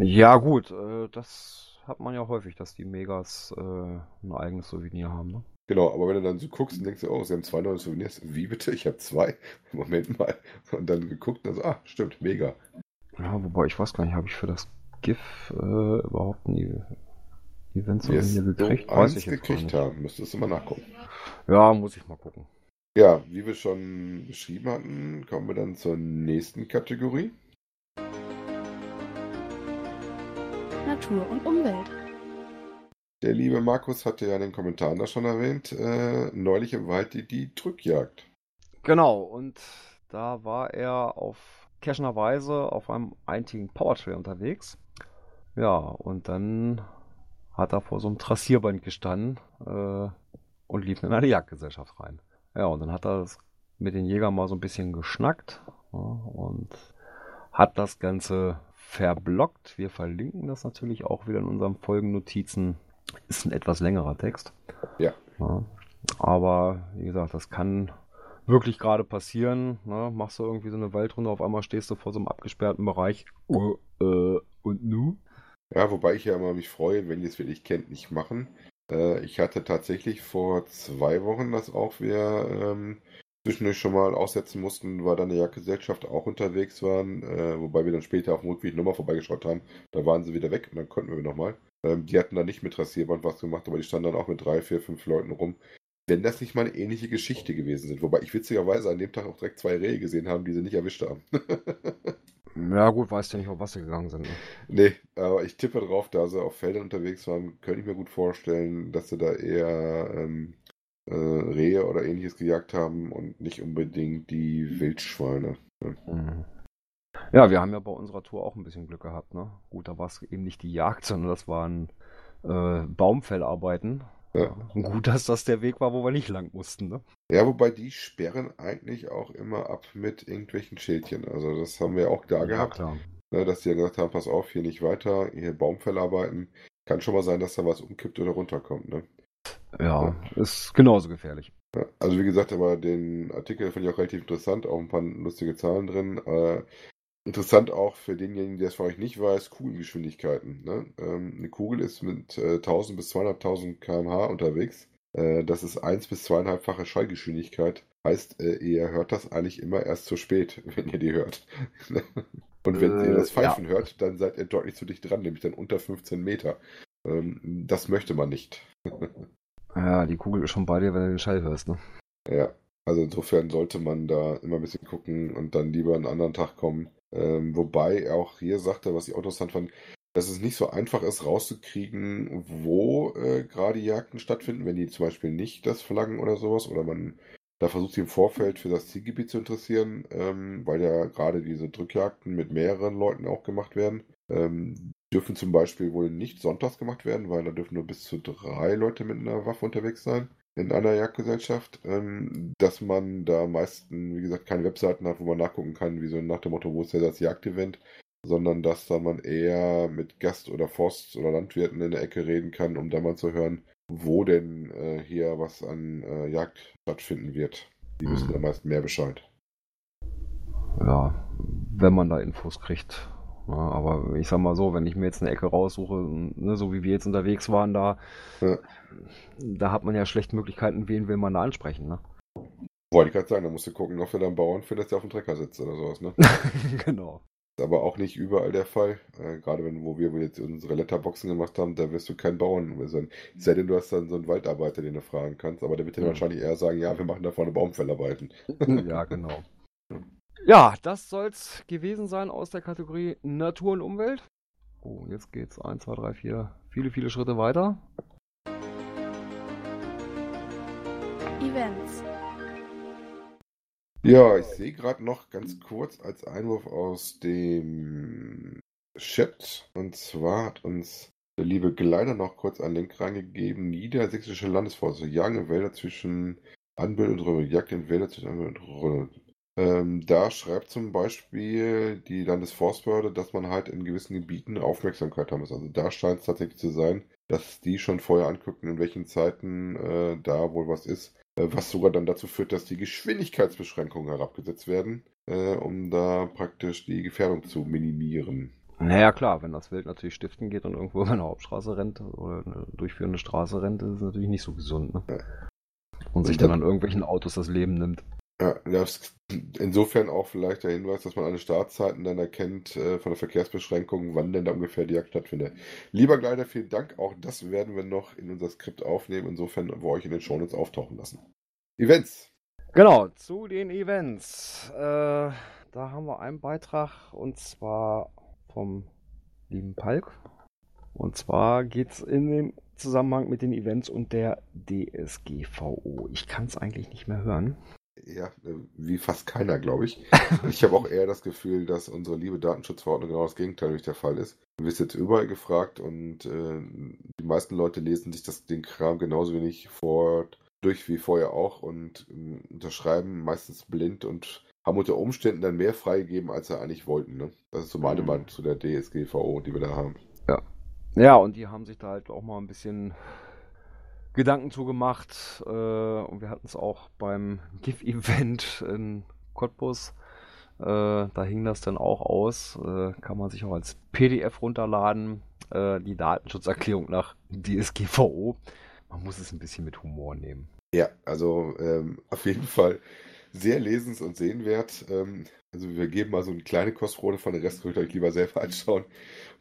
Ja, gut, äh, das hat man ja häufig, dass die Megas äh, ein eigenes Souvenir haben. Ne? Genau, aber wenn du dann so guckst und denkst, oh, sie haben zwei neue Souvenirs. Wie bitte? Ich habe zwei. Moment mal. Und dann geguckt und so, ah, stimmt, mega. Ja, wobei ich weiß gar nicht, habe ich für das GIF äh, überhaupt nie Event-Souvenir gekriegt? So weiß ich jetzt gekriegt haben, müsstest du mal nachgucken. Ja, muss ich mal gucken. Ja, wie wir schon beschrieben hatten, kommen wir dann zur nächsten Kategorie. Natur und Umwelt. Der liebe Markus hatte ja in den Kommentaren das schon erwähnt, äh, neulich im Wald die, die Drückjagd. Genau, und da war er auf Weise auf einem einzigen Powertrail unterwegs. Ja, und dann hat er vor so einem Trassierband gestanden äh, und lief in eine Jagdgesellschaft rein. Ja, und dann hat er mit den Jägern mal so ein bisschen geschnackt ja, und hat das Ganze verblockt. Wir verlinken das natürlich auch wieder in unseren Folgennotizen. Ist ein etwas längerer Text. Ja. ja. Aber wie gesagt, das kann wirklich gerade passieren. Ne? Machst du irgendwie so eine Waldrunde, auf einmal stehst du vor so einem abgesperrten Bereich. Uh, äh, und nu? Ja, wobei ich ja immer mich freue, wenn ihr es wirklich kennt, nicht machen. Äh, ich hatte tatsächlich vor zwei Wochen das auch wir ähm, zwischendurch schon mal aussetzen mussten, weil dann die Jagdgesellschaft auch unterwegs waren, äh, wobei wir dann später auf dem Rückweg nochmal vorbeigeschaut haben. Da waren sie wieder weg und dann konnten wir nochmal. Ähm, die hatten dann nicht mit Rasierband was gemacht, aber die standen dann auch mit drei, vier, fünf Leuten rum. Wenn das nicht mal eine ähnliche Geschichte gewesen sind. Wobei ich witzigerweise an dem Tag auch direkt zwei Rehe gesehen haben, die sie nicht erwischt haben. ja, gut, weißt ja nicht, auf was sie gegangen sind. Ne? Nee, aber ich tippe drauf, da sie auf Feldern unterwegs waren, könnte ich mir gut vorstellen, dass sie da eher ähm, äh, Rehe oder ähnliches gejagt haben und nicht unbedingt die Wildschweine. Ne? Mhm. Ja, wir haben ja bei unserer Tour auch ein bisschen Glück gehabt. Ne? Gut, da war es eben nicht die Jagd, sondern das waren äh, Baumfellarbeiten. Ja. Gut, dass das der Weg war, wo wir nicht lang mussten, ne? Ja, wobei die sperren eigentlich auch immer ab mit irgendwelchen Schildchen. Also das haben wir auch da ja, gehabt. Klar. Ne, dass die ja gesagt haben, pass auf, hier nicht weiter, hier Baumfellarbeiten. Kann schon mal sein, dass da was umkippt oder runterkommt, ne? Ja, ja. ist genauso gefährlich. Also wie gesagt, aber den Artikel finde ich auch relativ interessant, auch ein paar lustige Zahlen drin. Äh, Interessant auch für denjenigen, der es für euch nicht weiß, Kugelgeschwindigkeiten. Ne? Ähm, eine Kugel ist mit äh, 1000 bis 200.000 km/h unterwegs. Äh, das ist 1 bis 2,5-fache Schallgeschwindigkeit. Heißt, äh, ihr hört das eigentlich immer erst zu spät, wenn ihr die hört. Und wenn ihr das äh, Pfeifen ja. hört, dann seid ihr deutlich zu dicht dran, nämlich dann unter 15 Meter. Ähm, das möchte man nicht. ja, die Kugel ist schon bei dir, wenn du den Schall hörst, ne? Ja, also insofern sollte man da immer ein bisschen gucken und dann lieber einen anderen Tag kommen. Ähm, wobei er auch hier sagte, was ich auch interessant fand, dass es nicht so einfach ist, rauszukriegen, wo äh, gerade Jagden stattfinden, wenn die zum Beispiel nicht das verlangen oder sowas, oder man da versucht sich im Vorfeld für das Zielgebiet zu interessieren, ähm, weil ja gerade diese Drückjagden mit mehreren Leuten auch gemacht werden. Ähm, dürfen zum Beispiel wohl nicht sonntags gemacht werden, weil da dürfen nur bis zu drei Leute mit einer Waffe unterwegs sein in einer Jagdgesellschaft, ähm, dass man da meistens, wie gesagt, keine Webseiten hat, wo man nachgucken kann, wie so nach dem Motto, wo ist ja das Jagdevent, sondern dass da man eher mit Gast- oder Forst- oder Landwirten in der Ecke reden kann, um da mal zu hören, wo denn äh, hier was an äh, Jagd stattfinden wird. Die wissen mhm. da meist mehr Bescheid. Ja, wenn man da Infos kriegt. Ja, aber ich sag mal so, wenn ich mir jetzt eine Ecke raussuche, ne, so wie wir jetzt unterwegs waren da, ja. da hat man ja schlecht Möglichkeiten, wen will man da ansprechen, ne? Wollte ich gerade sagen, da musst du gucken, ob du dann Bauern findest, der auf dem Trecker sitzt oder sowas, ne? genau. Ist aber auch nicht überall der Fall. Äh, gerade wenn, wo wir jetzt unsere Letterboxen gemacht haben, da wirst du keinen Bauern sein. Sei denn, du hast dann so einen Waldarbeiter, den du fragen kannst, aber der wird dir mhm. wahrscheinlich eher sagen, ja, wir machen da vorne Baumfellarbeiten. ja, genau. Ja, das soll's gewesen sein aus der Kategorie Natur und Umwelt. Oh, jetzt geht's 1, 2, 3, 4, viele, viele Schritte weiter. Events. Ja, ich sehe gerade noch ganz kurz als Einwurf aus dem Chat. Und zwar hat uns der liebe Gleiner noch kurz einen Link reingegeben. Niedersächsische Landesforste. Jagen in Wälder zwischen Anbild und Römer. Jagd in Wälder zwischen Anbild und Römer. Ähm, da schreibt zum Beispiel die Landesforstbehörde, dass man halt in gewissen Gebieten Aufmerksamkeit haben muss. Also da scheint es tatsächlich zu sein, dass die schon vorher angucken, in welchen Zeiten äh, da wohl was ist. Äh, was sogar dann dazu führt, dass die Geschwindigkeitsbeschränkungen herabgesetzt werden, äh, um da praktisch die Gefährdung zu minimieren. Naja, klar, wenn das Wild natürlich stiften geht und irgendwo über eine Hauptstraße rennt oder eine durchführende Straße rennt, ist es natürlich nicht so gesund. Ne? Und sich dann an irgendwelchen Autos das Leben nimmt. Ja, das insofern auch vielleicht der Hinweis, dass man alle Startzeiten dann erkennt äh, von der Verkehrsbeschränkung, wann denn da ungefähr die Jagd stattfindet. Lieber Gleiter, vielen Dank. Auch das werden wir noch in unser Skript aufnehmen. Insofern wir euch in den Shownotes auftauchen lassen. Events. Genau, zu den Events. Äh, da haben wir einen Beitrag und zwar vom lieben Palk. Und zwar geht es in den Zusammenhang mit den Events und der DSGVO. Ich kann es eigentlich nicht mehr hören. Ja, äh, wie fast keiner, glaube ich. Ich habe auch eher das Gefühl, dass unsere liebe Datenschutzverordnung genau das Gegenteil der Fall ist. Du wirst jetzt überall gefragt und äh, die meisten Leute lesen sich das, den Kram genauso wenig vor, durch wie vorher auch und äh, unterschreiben meistens blind und haben unter Umständen dann mehr freigegeben, als sie eigentlich wollten. Ne? Das ist so meine Mhm. Meinung zu der DSGVO, die wir da haben. Ja, und die haben sich da halt auch mal ein bisschen Gedanken zugemacht. Äh, und wir hatten es auch beim GIF-Event in Cottbus. Äh, da hing das dann auch aus. Äh, kann man sich auch als PDF runterladen. Äh, die Datenschutzerklärung nach DSGVO. Man muss es ein bisschen mit Humor nehmen. Ja, also ähm, auf jeden Fall sehr lesens- und sehenwert. Ähm, also wir geben mal so eine kleine Kostprobe von der Rest könnt ihr euch lieber selber anschauen.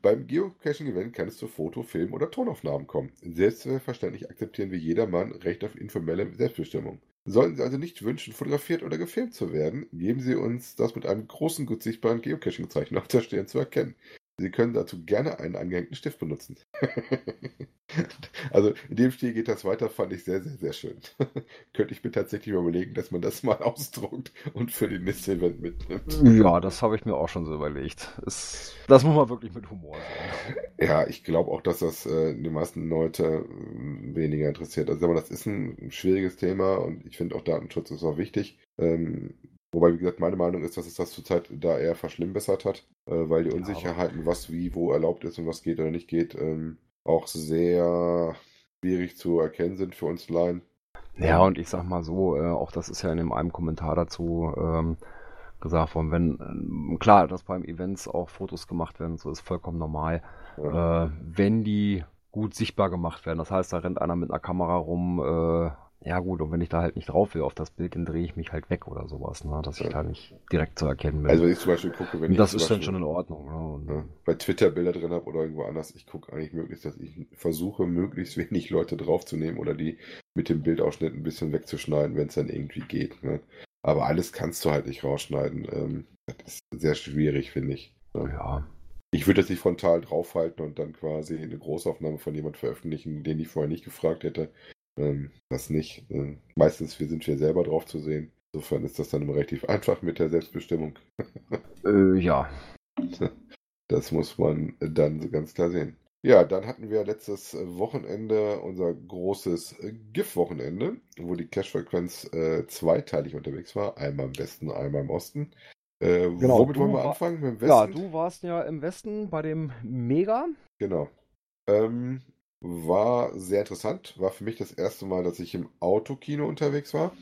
Beim Geocaching-Event kann es zu Foto-, Film- oder Tonaufnahmen kommen. Selbstverständlich akzeptieren wir jedermann Recht auf informelle Selbstbestimmung. Sollten Sie also nicht wünschen, fotografiert oder gefilmt zu werden, geben Sie uns das mit einem großen, gut sichtbaren Geocaching-Zeichen auf der Stirn zu erkennen. Sie können dazu gerne einen angehängten Stift benutzen. also in dem Stil geht das weiter, fand ich sehr, sehr, sehr schön. Könnte ich mir tatsächlich mal überlegen, dass man das mal ausdruckt und für den nächsten Event mitnimmt. Ja, das habe ich mir auch schon so überlegt. Es, das muss man wirklich mit Humor sehen. Ja, ich glaube auch, dass das äh, die meisten Leute äh, weniger interessiert. Also aber das ist ein schwieriges Thema und ich finde auch Datenschutz ist auch wichtig. Ähm, wobei, wie gesagt, meine Meinung ist, dass es das zurzeit da eher verschlimmbessert hat, äh, weil die Ja, Unsicherheiten, was wie wo erlaubt ist und was geht oder nicht geht, ähm, auch sehr schwierig zu erkennen sind für uns Laien. Ja, und ich sag mal so, äh, auch das ist ja in dem einen Kommentar dazu ähm, gesagt worden, wenn, ähm, klar, dass beim Events auch Fotos gemacht werden, so ist vollkommen normal. Ja. Äh, wenn die gut sichtbar gemacht werden, das heißt, da rennt einer mit einer Kamera rum, äh, ja gut, und wenn ich da halt nicht drauf will auf das Bild, dann drehe ich mich halt weg oder sowas, ne, dass ich Ja. da nicht direkt zu erkennen bin. Also wenn ich zum Beispiel gucke, wenn und ich das ist dann schon in Ordnung. Ne? Und, ja, bei Twitter Bilder drin habe oder irgendwo anders, ich gucke eigentlich möglichst, dass ich versuche, möglichst wenig Leute draufzunehmen oder die mit dem Bildausschnitt ein bisschen wegzuschneiden, wenn es dann irgendwie geht. Ne? Aber alles kannst du halt nicht rausschneiden. Ähm, das ist sehr schwierig, finde ich. Ne? ja. Ich würde das nicht frontal draufhalten und dann quasi eine Großaufnahme von jemand veröffentlichen, den ich vorher nicht gefragt hätte. Ähm, das nicht. Ähm, meistens wir sind wir selber drauf zu sehen. Insofern ist das dann immer relativ einfach mit der Selbstbestimmung. Äh, ja. Das muss man dann so ganz klar sehen. Ja, dann hatten wir letztes Wochenende unser großes GIF-Wochenende, wo die Cash-Frequenz äh, zweiteilig unterwegs war. Einmal im Westen, einmal im Osten. Äh, Genau, womit wollen wir anfangen? Mit dem ja, Westen? du warst ja im Westen bei dem Mega. Genau. Ähm, war sehr interessant. War für mich das erste Mal, dass ich im Autokino unterwegs war.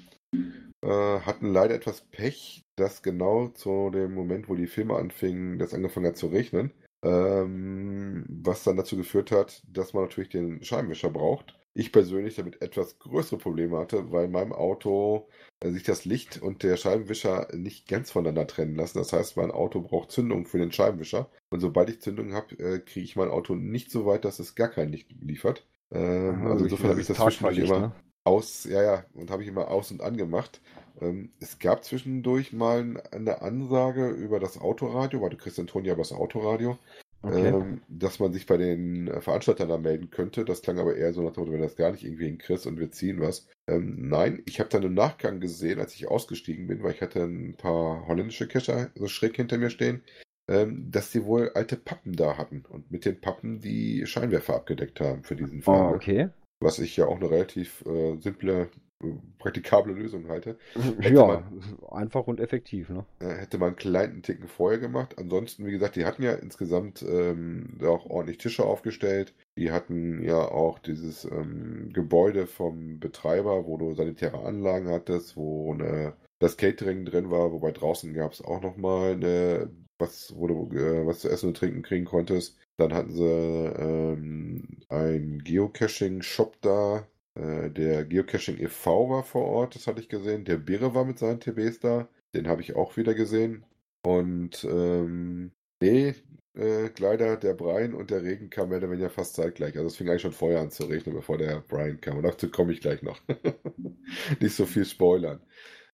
Äh, hatten leider etwas Pech, dass genau zu dem Moment, wo die Filme anfingen, das angefangen hat zu regnen. Ähm, was dann dazu geführt hat, dass man natürlich den Scheibenwischer braucht. Ich persönlich damit etwas größere Probleme hatte, weil in meinem Auto äh, sich das Licht und der Scheibenwischer nicht ganz voneinander trennen lassen. Das heißt, mein Auto braucht Zündung für den Scheibenwischer. Und sobald ich Zündung habe, äh, kriege ich mein Auto nicht so weit, dass es gar kein Licht liefert. Ähm, also insofern habe ich das zwischendurch immer ne? aus, ja, ja, und habe ich immer aus und angemacht. Ähm, es gab zwischendurch mal eine Ansage über das Autoradio, weil du kriegst den Ton ja über das Autoradio, Okay. ähm, dass man sich bei den äh, Veranstaltern da melden könnte. Das klang aber eher so nach dem Motto, wenn das gar nicht irgendwie hinkriegst und wir ziehen was. Ähm, nein, ich habe dann im Nachgang gesehen, als ich ausgestiegen bin, weil ich hatte ein paar holländische Kescher so schräg hinter mir stehen, ähm, dass die wohl alte Pappen da hatten und mit den Pappen die Scheinwerfer abgedeckt haben für diesen Fall. Ne? okay. was ich ja auch eine relativ äh, simple, praktikable Lösung halte. Hätte Ja, einfach und effektiv, ne? Hätte man einen kleinen Ticken vorher gemacht. Ansonsten, wie gesagt, die hatten ja insgesamt ähm, auch ordentlich Tische aufgestellt. Die hatten ja auch dieses ähm, Gebäude vom Betreiber, wo du sanitäre Anlagen hattest, wo eine, das Catering drin war, wobei draußen gab es auch nochmal eine, was, wo du äh, was zu essen und trinken kriegen konntest. Dann hatten sie ähm, einen Geocaching-Shop da. Äh, der Geocaching e.V. war vor Ort, das hatte ich gesehen. Der Birre war mit seinen TBs da. Den habe ich auch wieder gesehen. Und ähm, nee, äh, leider der Brian und der Regen kamen mehr oder weniger fast zeitgleich. Also es fing eigentlich schon vorher an zu regnen, bevor der Brian kam. Und dazu komme ich gleich noch. Nicht so viel spoilern.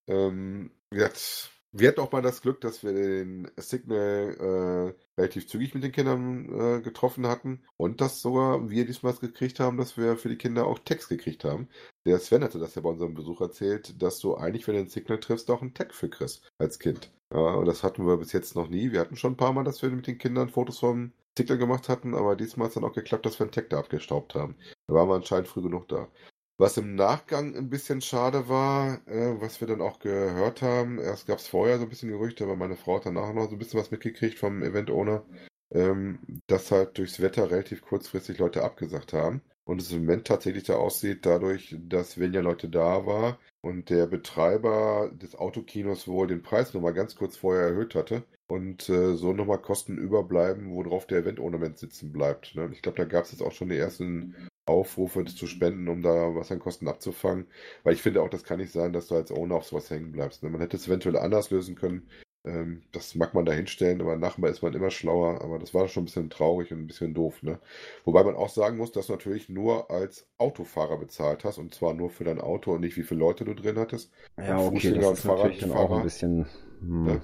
Ähm, wir hatten auch mal das Glück, dass wir den Signal äh, relativ zügig mit den Kindern äh, getroffen hatten und dass sogar wir diesmal gekriegt haben, dass wir für die Kinder auch Text gekriegt haben. Der Sven hatte das ja bei unserem Besuch erzählt, dass du eigentlich, wenn du den Signal triffst, auch einen Tag für kriegst als Kind. Ja, und das hatten wir bis jetzt noch nie. Wir hatten schon ein paar Mal, dass wir mit den Kindern Fotos vom Signal gemacht hatten, aber diesmal hat es dann auch geklappt, dass wir einen Tag da abgestaubt haben. Da waren wir anscheinend früh genug da. Was im Nachgang ein bisschen schade war, äh, was wir dann auch gehört haben, erst gab es vorher so ein bisschen Gerüchte, aber meine Frau hat danach noch so ein bisschen was mitgekriegt vom Event-Owner, ähm, dass halt durchs Wetter relativ kurzfristig Leute abgesagt haben. Und es im Moment tatsächlich da aussieht, dadurch, dass weniger Leute da war und der Betreiber des Autokinos wohl den Preis nochmal ganz kurz vorher erhöht hatte und äh, so nochmal Kosten überbleiben, worauf der Event-Ornament sitzen bleibt. Ne? Ich glaube, da gab es jetzt auch schon die ersten Aufrufe zu spenden, um da was an Kosten abzufangen. Weil ich finde auch, das kann nicht sein, dass du als Owner auf sowas hängen bleibst. Ne? Man hätte es eventuell anders lösen können. Ähm, das mag man da hinstellen, aber nachher ist man immer schlauer. Aber das war schon ein bisschen traurig und ein bisschen doof. Ne? Wobei man auch sagen muss, dass du natürlich nur als Autofahrer bezahlt hast und zwar nur für dein Auto und nicht wie viele Leute du drin hattest. Ja, okay, das ist natürlich dann auch ein bisschen... Hm. Ja.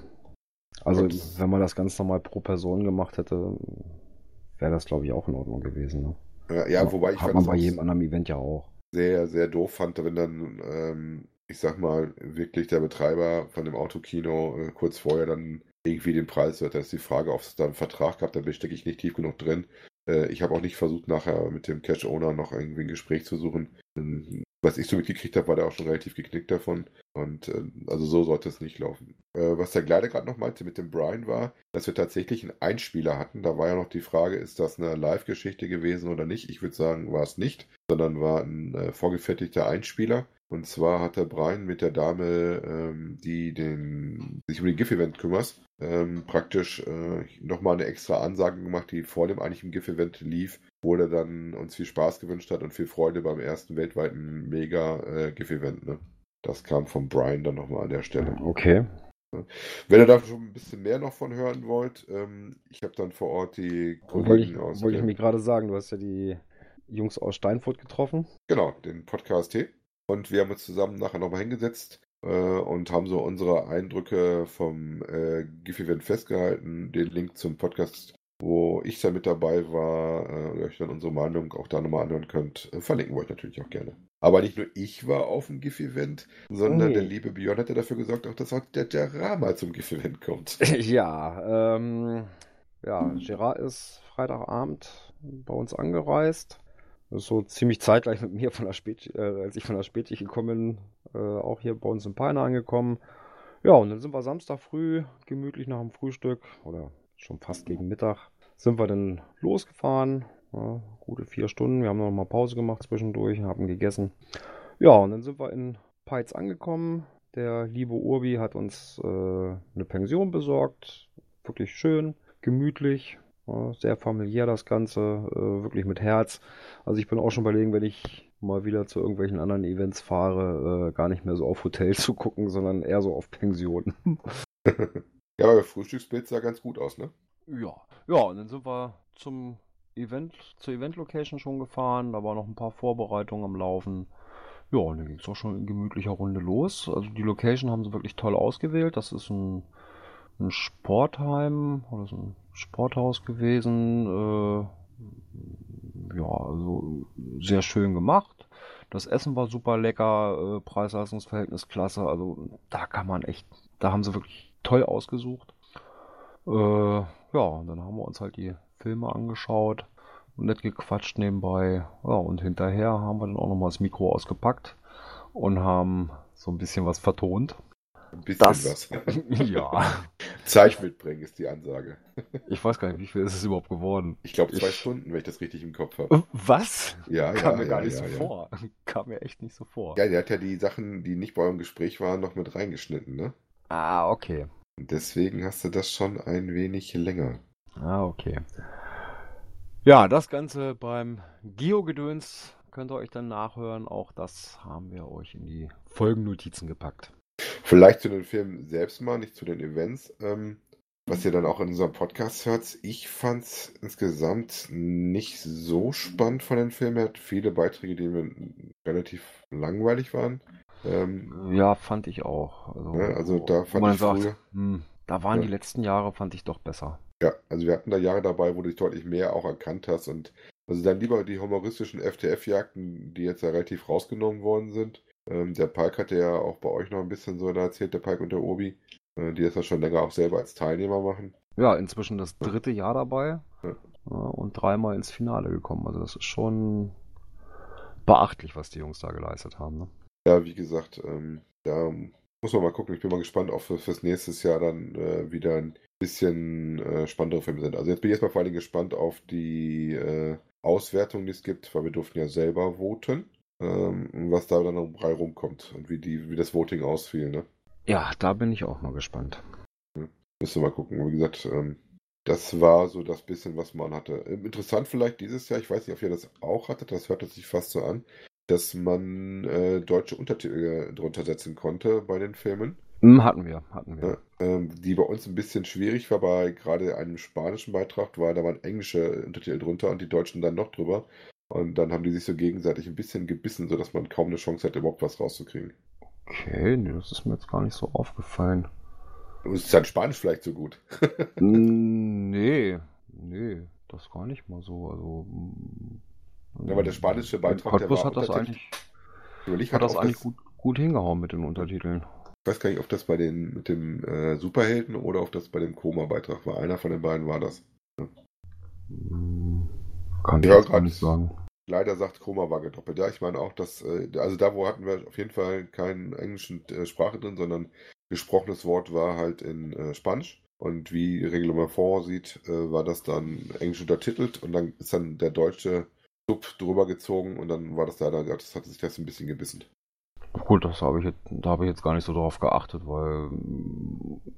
Also, und, wenn man das ganz normal pro Person gemacht hätte, wäre das, glaube ich, auch in Ordnung gewesen. Ne? Ja, ja, wobei ich Hat man bei jedem anderen Event ja auch. Sehr, sehr doof fand, wenn dann ähm, ich sag mal, wirklich der Betreiber von dem Autokino äh, kurz vorher dann irgendwie den Preis hört. Da ist die Frage, ob es da einen Vertrag gab, da stecke ich nicht tief genug drin. Äh, ich habe auch nicht versucht, nachher mit dem Cash-Owner noch irgendwie ein Gespräch zu suchen. Was ich so mitgekriegt habe, war der auch schon relativ geknickt davon. Und äh, also so sollte es nicht laufen. Äh, was der Gleiter gerade noch meinte mit dem Brian war, dass wir tatsächlich einen Einspieler hatten. Da war ja noch die Frage, ist das eine Live-Geschichte gewesen oder nicht? Ich würde sagen, war es nicht, sondern war ein äh, vorgefertigter Einspieler. Und zwar hat der Brian mit der Dame, ähm, die den, sich um den GIF-Event kümmert, ähm, praktisch äh, nochmal eine extra Ansage gemacht, die vor dem eigentlichen GIF-Event lief, wo er dann uns viel Spaß gewünscht hat und viel Freude beim ersten weltweiten Mega-GIF-Event. Äh, ne? Das kam von Brian dann nochmal an der Stelle. Okay. Wenn ihr da schon ein bisschen mehr noch von hören wollt, ähm, ich habe dann vor Ort die Kollegen aus. Wollte ich mir gerade sagen, du hast ja die Jungs aus Steinfurt getroffen. Genau, den Podcast T. Und wir haben uns zusammen nachher nochmal hingesetzt äh, und haben so unsere Eindrücke vom äh, GIF-Event festgehalten. Den Link zum Podcast, wo ich da mit dabei war, äh, euch dann unsere Meinung auch da nochmal anhören könnt, äh, verlinken wir euch natürlich auch gerne. Aber nicht nur ich war auf dem GIF-Event, sondern oh. der liebe Björn hat ja dafür gesorgt, auch dass auch der Gerard mal zum GIF-Event kommt. ja, ähm, ja, Gerard ist Freitagabend bei uns angereist so ziemlich zeitgleich mit mir von der Spät, äh, als ich von der Spätschicht gekommen bin, äh, auch hier bei uns in Peine angekommen. Ja, und dann sind wir Samstag früh, gemütlich nach dem Frühstück oder schon fast gegen Mittag, sind wir dann losgefahren. Ja, gute vier Stunden. Wir haben noch mal Pause gemacht zwischendurch, haben gegessen. Ja, und dann sind wir in Peitz angekommen. Der liebe Urbi hat uns äh, eine Pension besorgt. Wirklich schön, gemütlich. Ja, sehr familiär das Ganze, äh, wirklich mit Herz. Also ich bin auch schon überlegen, wenn ich mal wieder zu irgendwelchen anderen Events fahre, äh, gar nicht mehr so auf Hotel zu gucken, sondern eher so auf Pensionen. ja, aber Frühstücksbild sah ganz gut aus, ne? Ja. Ja, und dann sind wir zum Event, zur Event-Location schon gefahren. Da waren noch ein paar Vorbereitungen am Laufen. Ja, und dann ging es auch schon in gemütlicher Runde los. Also die Location haben sie wirklich toll ausgewählt. Das ist ein, ein Sportheim oder so ein Sporthaus gewesen. Äh, ja, also sehr schön gemacht. Das Essen war super lecker, äh, Preis-Leistungs-Verhältnis klasse. Also da kann man echt, da haben sie wirklich toll ausgesucht. Äh, ja, und dann haben wir uns halt die Filme angeschaut und nett gequatscht nebenbei. Ja, und hinterher haben wir dann auch nochmal das Mikro ausgepackt und haben so ein bisschen was vertont. Ein bisschen das, was. ja. Zeich mitbringen ist die Ansage. Ich weiß gar nicht, wie viel ist es überhaupt geworden? Ich glaube zwei ich... Stunden, wenn ich das richtig im Kopf habe. Äh, was? Ja, Kam ja, mir ja, gar nicht ja, so vor. Kam mir echt nicht so vor. Ja, der hat ja die Sachen, die nicht bei eurem Gespräch waren, noch mit reingeschnitten, ne? Ah, okay. Deswegen hast du das schon ein wenig länger. Ah, okay. Ja, das Ganze beim Geo-Gedöns könnt ihr euch dann nachhören. Auch das haben wir euch in die Folgennotizen gepackt. Vielleicht zu den Filmen selbst mal, nicht zu den Events. Ähm, was ihr dann auch in unserem Podcast hört. Ich fand es insgesamt nicht so spannend von den Filmen. Er hat viele Beiträge, die mir relativ langweilig waren. Ähm, ja, fand ich auch. Also, ja, also da fand ich sagt, früher, hm, da waren ja. die letzten Jahre, fand ich doch besser. Ja, also wir hatten da Jahre dabei, wo du dich deutlich mehr auch erkannt hast und also dann lieber die humoristischen FTF-Jagden, die jetzt ja relativ rausgenommen worden sind. Ähm, der Pike hatte ja auch bei euch noch ein bisschen so da erzählt, der Pike und der Obi, äh, die das ja schon länger auch selber als Teilnehmer machen. Ja, inzwischen das dritte Jahr dabei ja. und dreimal ins Finale gekommen. Also das ist schon beachtlich, was die Jungs da geleistet haben. Ne? Ja, wie gesagt, ähm, da muss man mal gucken. Ich bin mal gespannt, ob für, fürs nächste Jahr dann äh, wieder ein bisschen äh, spannendere Filme sind. Also jetzt bin ich erstmal vor allem gespannt auf die äh, Auswertung, die es gibt, weil wir durften ja selber voten, ähm, was da dann noch bei rumkommt und wie, die, wie das Voting ausfiel. Ne? Ja, da bin ich auch mal gespannt. Müssen wir mal gucken. Wie gesagt, ähm, das war so das bisschen, was man hatte. Ähm, interessant vielleicht dieses Jahr, ich weiß nicht, ob ihr das auch hattet, das hörte sich fast so an, dass man äh, deutsche Untertitel drunter setzen konnte bei den Filmen. Hm, hatten wir, hatten wir. Ja, ähm, die bei uns ein bisschen schwierig war, bei gerade einem spanischen Beitrag, war da waren englische Untertitel drunter und die Deutschen dann noch drüber. Und dann haben die sich so gegenseitig ein bisschen gebissen, sodass man kaum eine Chance hatte, überhaupt was rauszukriegen. Okay, nee, das ist mir jetzt gar nicht so aufgefallen. Ist dann Spanisch vielleicht so gut? nee, nee, das gar nicht mal so. Also, ja, aber der spanische Beitrag, Cottbus hat das eigentlich, Überleg hat das eigentlich gut, gut hingehauen mit den Untertiteln. Ich weiß gar nicht, ob das bei den mit dem äh, Superhelden oder ob das bei dem Koma-Beitrag war. Einer von den beiden war das. Ja. Kann ich ja, gar nicht sagen. Leider sagt Chroma war gedoppelt. Ja, ich meine auch, dass, äh, also da wo hatten wir auf jeden Fall keinen englischen äh, Sprache drin, sondern gesprochenes Wort war halt in äh, Spanisch. Und wie Reglement vorsieht, äh, war das dann englisch untertitelt und dann ist dann der deutsche Sub drüber gezogen und dann war das leider, das hatte sich das ein bisschen gebissen. Gut, das habe ich da habe ich jetzt gar nicht so drauf geachtet, weil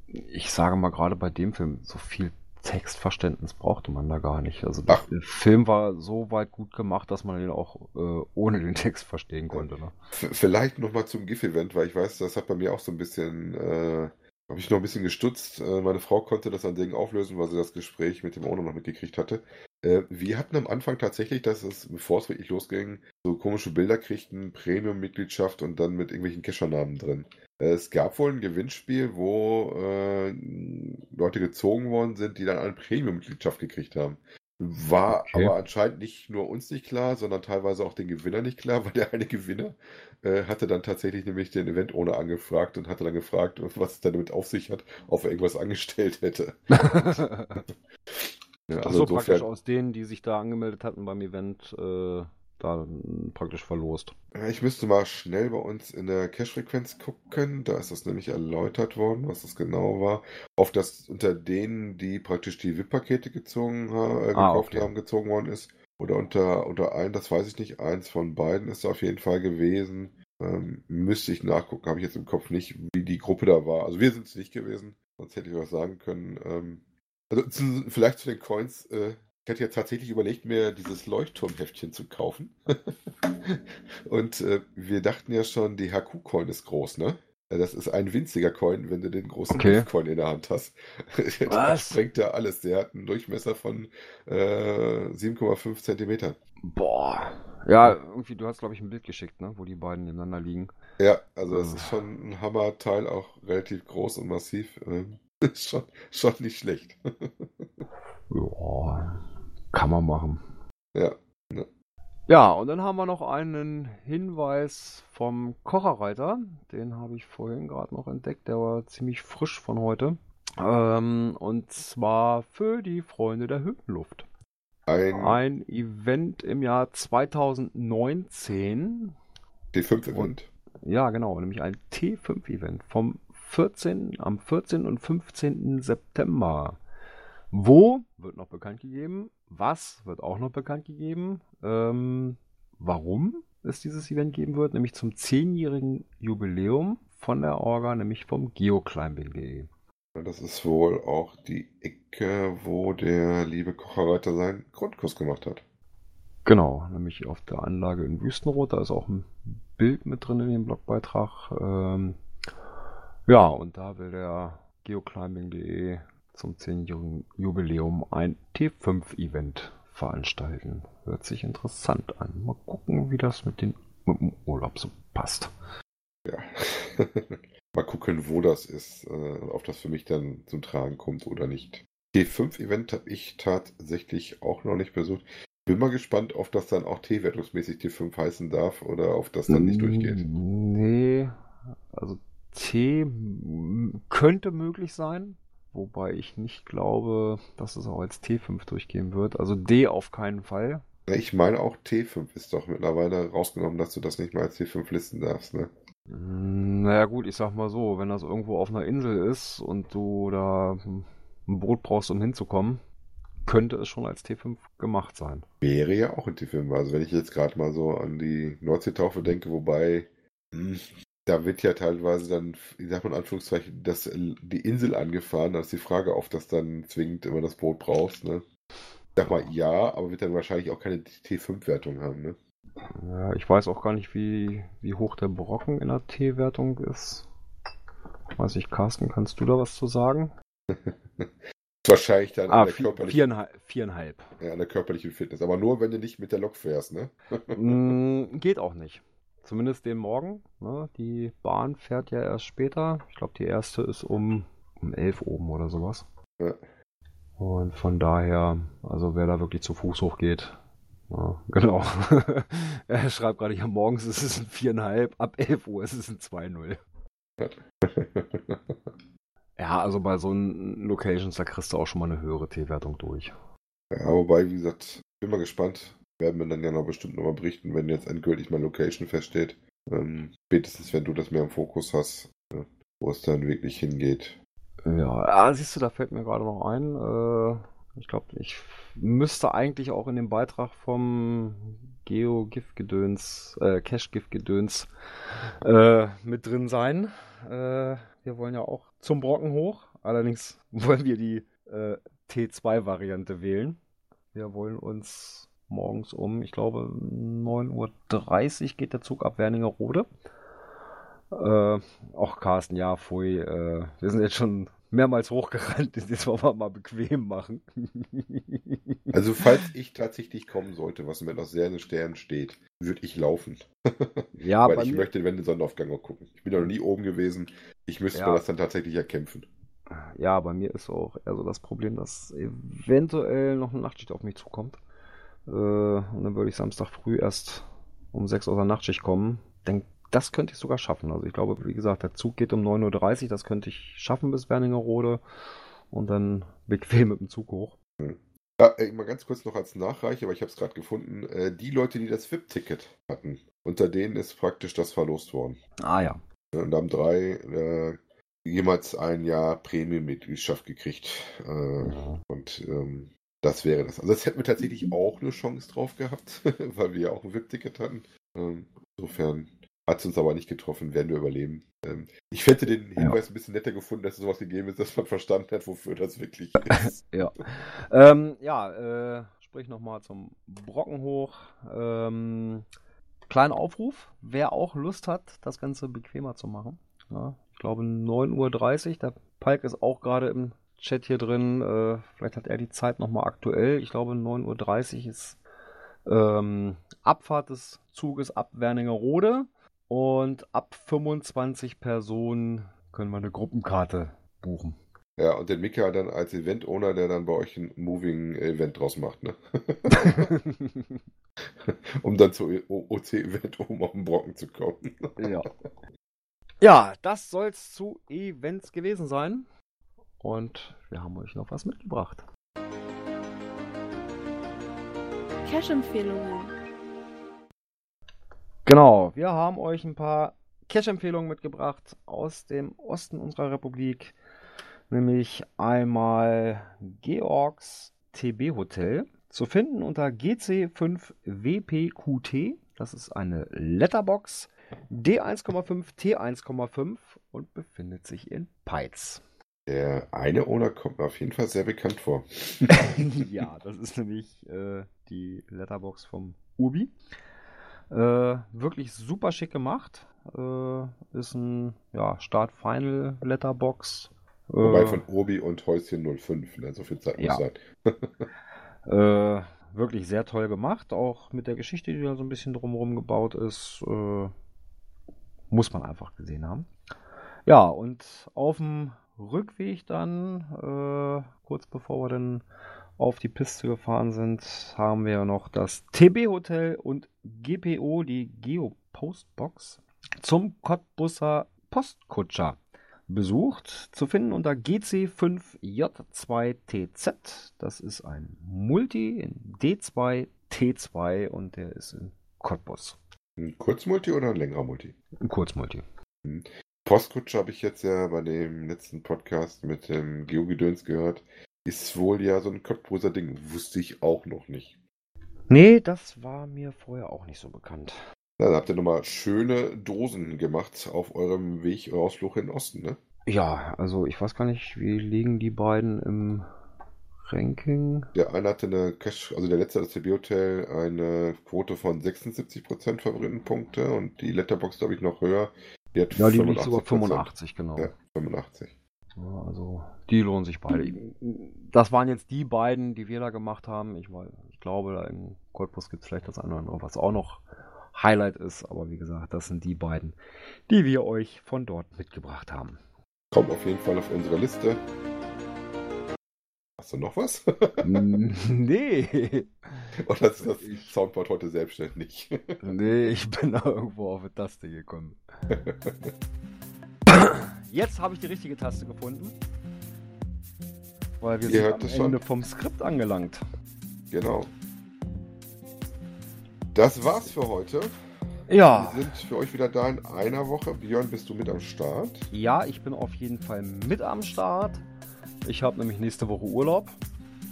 ich sage mal gerade bei dem Film, so viel Textverständnis brauchte man da gar nicht. Also Ach. der Film war so weit gut gemacht, dass man ihn auch äh, ohne den Text verstehen konnte. Ne? Vielleicht nochmal zum GIF-Event, weil ich weiß, das hat bei mir auch so ein bisschen, äh, habe ich noch ein bisschen gestutzt. Äh, meine Frau konnte das an Dingen auflösen, weil sie das Gespräch mit dem Owner noch mitgekriegt hatte. Äh, wir hatten am Anfang tatsächlich, dass es, bevor es wirklich losging, so komische Bilder kriegten, Premium-Mitgliedschaft und dann mit irgendwelchen Keschernamen drin. Es gab wohl ein Gewinnspiel, wo äh, Leute gezogen worden sind, die dann eine Premium-Mitgliedschaft gekriegt haben. War okay. aber anscheinend nicht nur uns nicht klar, sondern teilweise auch den Gewinner nicht klar, weil der eine Gewinner äh, hatte dann tatsächlich nämlich den Event ohne angefragt und hatte dann gefragt, was es damit auf sich hat, ob er irgendwas angestellt hätte. ja, also so praktisch aus denen, die sich da angemeldet hatten beim Event, äh, da praktisch verlost. Ich müsste mal schnell bei uns in der Cache-Frequenz gucken. Da ist das nämlich erläutert worden, was das genau war. Auf das unter denen, die praktisch die VIP-Pakete gezogen äh, gekauft ah, okay. haben, gezogen worden ist. Oder unter, unter allen, das weiß ich nicht. Eins von beiden ist auf jeden Fall gewesen. Ähm, müsste ich nachgucken, habe ich jetzt im Kopf nicht, wie die Gruppe da war. Also wir sind es nicht gewesen, sonst hätte ich was sagen können. Ähm, also zu, vielleicht zu den Coins. Äh, ich hatte ja tatsächlich überlegt, mir dieses Leuchtturmheftchen zu kaufen. und äh, wir dachten ja schon, die HQ-Coin ist groß, ne? Das ist ein winziger Coin, wenn du den großen okay. Coin in der Hand hast. das sprengt ja alles. Der hat einen Durchmesser von äh, 7,5 Zentimetern. Boah. Ja, irgendwie, du hast, glaube ich, ein Bild geschickt, ne? wo die beiden nebeneinander liegen. Ja, also es ist schon ein Hammerteil, auch relativ groß und massiv. Ähm, schon, schon nicht schlecht. ja. Kann man machen. Ja. ja. Ja, und dann haben wir noch einen Hinweis vom Kocherreiter. Den habe ich vorhin gerade noch entdeckt. Der war ziemlich frisch von heute. Ähm, und zwar für die Freunde der Höhenluft. Ein, ein Event im Jahr 2019. T5-Event. Ja, genau, nämlich ein T5-Event vom 14, am 14. und 15. September. Wo wird noch bekannt gegeben? Was wird auch noch bekannt gegeben? Ähm, warum es dieses Event geben wird? Nämlich zum zehnjährigen Jubiläum von der Orga, nämlich vom geoclimbing.de. Das ist wohl auch die Ecke, wo der liebe Kocherreiter seinen Grundkurs gemacht hat. Genau, nämlich auf der Anlage in Wüstenrot. Da ist auch ein Bild mit drin in dem Blogbeitrag. Ähm, ja, und da will der geoclimbing.de zum 10-jährigen Jubiläum ein T5-Event veranstalten. Hört sich interessant an. Mal gucken, wie das mit, den, mit dem Urlaub so passt. Ja. Mal gucken, wo das ist, äh, ob das für mich dann zum Tragen kommt oder nicht. T5-Event habe ich tatsächlich auch noch nicht besucht. Bin mal gespannt, ob das dann auch T-wertungsmäßig T5 heißen darf oder ob das dann nicht durchgeht. Nee, also T könnte möglich sein, Wobei ich nicht glaube, dass es auch als T5 durchgehen wird. Also D auf keinen Fall. Ich meine auch T5 ist doch mittlerweile rausgenommen, dass du das nicht mehr als T5 listen darfst, ne? Hm, Naja gut, ich sag mal so, wenn das irgendwo auf einer Insel ist und du da ein Boot brauchst, um hinzukommen, könnte es schon als T5 gemacht sein. Wäre ja auch ein T5. Also wenn ich jetzt gerade mal so an die Nordseetaufe denke, wobei hm, da wird ja teilweise dann, ich sag mal in Anführungszeichen, das, die Insel angefahren. Da ist die Frage, ob das dann zwingend immer das Boot brauchst, ne? Ich sag mal ja, aber wird dann wahrscheinlich auch keine T5-Wertung haben, ne? Ja, ich weiß auch gar nicht, wie, wie hoch der Brocken in der T-Wertung ist. Weiß ich, Carsten, kannst du da was zu sagen? Wahrscheinlich dann Ah, an, der vier, körperlichen, viereinhalb. viereinhalb. ja, an der körperlichen Fitness. Aber nur, wenn du nicht mit der Lok fährst, ne? Mm, geht auch nicht. Zumindest den Morgen. Ne? Die Bahn fährt ja erst später. Ich glaube, die erste ist um, um 11 oben oder sowas. Ja. Und von daher, also wer da wirklich zu Fuß hochgeht, ja, genau. er schreibt gerade hier, morgens ist es ein 4,5, ab 11 Uhr ist es ein 2,0. Ja, also bei so einen Locations, da kriegst du auch schon mal eine höhere T-Wertung durch. Ja, wobei, wie gesagt, bin mal gespannt. Werden wir dann ja noch bestimmt nochmal berichten, wenn jetzt endgültig mal Location feststeht. Ähm, spätestens, wenn du das mehr im Fokus hast, äh, wo es dann wirklich hingeht. Ja, ah, siehst du, da fällt mir gerade noch ein. Äh, ich glaube, ich müsste eigentlich auch in dem Beitrag vom Geo-GIF-Gedöns, äh, Cache-GIF-Gedöns äh, mit drin sein. Äh, wir wollen ja auch zum Brocken hoch. Allerdings wollen wir die äh, T2-Variante wählen. Wir wollen uns morgens um, ich glaube, 9.30 Uhr geht der Zug ab Wernigerode. Äh, auch Carsten, ja, pfui, äh, wir sind jetzt schon mehrmals hochgerannt, jetzt wollen wir mal bequem machen. Also, falls ich tatsächlich kommen sollte, was mir noch sehr in den Sternen steht, würde ich laufen. ja, Weil ich mir, möchte den Sonnenaufgang auch gucken. Ich bin ja noch nie oben gewesen. Ich müsste Ja. mir das dann tatsächlich erkämpfen. ja, bei mir ist auch eher so das Problem, dass eventuell noch eine Nachtschicht auf mich zukommt. Äh, und dann würde ich Samstag früh erst um 6 Uhr aus der Nachtschicht kommen. Denk, das könnte ich sogar schaffen. Also ich glaube, wie gesagt, der Zug geht um 9.30 Uhr, das könnte ich schaffen bis Werningerode und dann bequem mit dem Zug hoch. Ja, äh, mal ganz kurz noch als Nachreich, aber ich habe es gerade gefunden. Äh, die Leute, die das VIP-Ticket hatten, unter denen ist praktisch das verlost worden. Ah ja. Und haben drei äh, jemals ein Jahr Prämienmitgliedschaft gekriegt. Äh, und ähm, das wäre das. Also das hätten wir tatsächlich auch eine Chance drauf gehabt, weil wir ja auch ein VIP-Ticket hatten. Ähm, insofern hat es uns aber nicht getroffen, werden wir überleben. Ähm, ich hätte den Hinweis ein bisschen netter gefunden, dass es sowas gegeben ist, dass man verstanden hat, wofür das wirklich ist. Ja, ähm, ja äh, sprich nochmal zum Brocken hoch. Ähm, kleiner Aufruf, wer auch Lust hat, das Ganze bequemer zu machen. Ja, ich glaube 9.30 Uhr, der Palk ist auch gerade im Chat hier drin. Äh, vielleicht hat er die Zeit nochmal aktuell. Ich glaube 9.30 Uhr ist ähm, Abfahrt des Zuges ab Wernigerode. Und ab 25 Personen können wir eine Gruppenkarte buchen. Ja, und den Mika dann als Event-Owner, der dann bei euch ein Moving-Event draus macht, ne? um dann zu OC-Event oben auf den Brocken zu kommen. Ja. Ja, das soll's zu Events gewesen sein. Und wir haben euch noch was mitgebracht. Cash-Empfehlungen. Genau, wir haben euch ein paar Cash-Empfehlungen mitgebracht aus dem Osten unserer Republik. Nämlich einmal Georgs TB Hotel. Zu finden unter GC5WPQT. Das ist eine Letterbox. D1,5, T1,5 und befindet sich in Peitz. Der eine Owner kommt mir auf jeden Fall sehr bekannt vor. ja, das ist nämlich äh, die Letterbox vom Ubi. Äh, wirklich super schick gemacht. Äh, ist ein ja, Start-Final-Letterbox. Wobei Äh, von Obi und Häuschen 05, ne? So viel Zeit muss Ja. sein. Äh, wirklich sehr toll gemacht, auch mit der Geschichte, die da so ein bisschen drumherum gebaut ist. Äh, muss man einfach gesehen haben. Ja, und auf dem Rückweg dann, äh, kurz bevor wir dann auf die Piste gefahren sind, haben wir noch das TB Hotel und GPO, die Geo Postbox, zum Cottbusser Postkutscher besucht. Zu finden unter GC5J2TZ. Das ist ein Multi in D2 T2 und der ist in Cottbus. Ein Kurzmulti oder ein längerer Multi? Ein Kurzmulti. Postkutsche habe ich jetzt ja bei dem letzten Podcast mit dem Geogedöns gehört. Ist wohl ja so ein Cottbuser Ding. Wusste ich auch noch nicht. Nee, das war mir vorher auch nicht so bekannt. Na, Dann habt ihr nochmal schöne Dosen gemacht auf eurem Weg Ausflug in den Osten, ne? Ja, also ich weiß gar nicht, wie liegen die beiden im Ranking? Der eine hatte eine Cash, also der letzte das CB Hotel eine Quote von 76% Favoritenpunkte und die Letterbox glaube ich noch höher. Die hat Ja, die liegt sogar 85%. 85, genau. Ja, 85. Ja, also die lohnen sich beide. Das waren jetzt die beiden, die wir da gemacht haben. Ich, weiß, ich glaube, da in Cottbus gibt es vielleicht das eine oder andere, was auch noch Highlight ist. Aber wie gesagt, das sind die beiden, die wir euch von dort mitgebracht haben. Kommt auf jeden Fall auf unsere Liste. Hast du noch was? nee. Oder ist das Soundboard heute selbstständig? Nee, ich bin da irgendwo auf eine Taste gekommen. Jetzt habe ich die richtige Taste gefunden. Weil wir Ihr sind am Ende schon. vom Skript angelangt. genau. Das war's für heute. Ja. Wir sind für euch wieder da in einer Woche. Björn, bist du mit am Start? Ja, ich bin auf jeden Fall mit am Start. Ich habe nämlich nächste Woche Urlaub.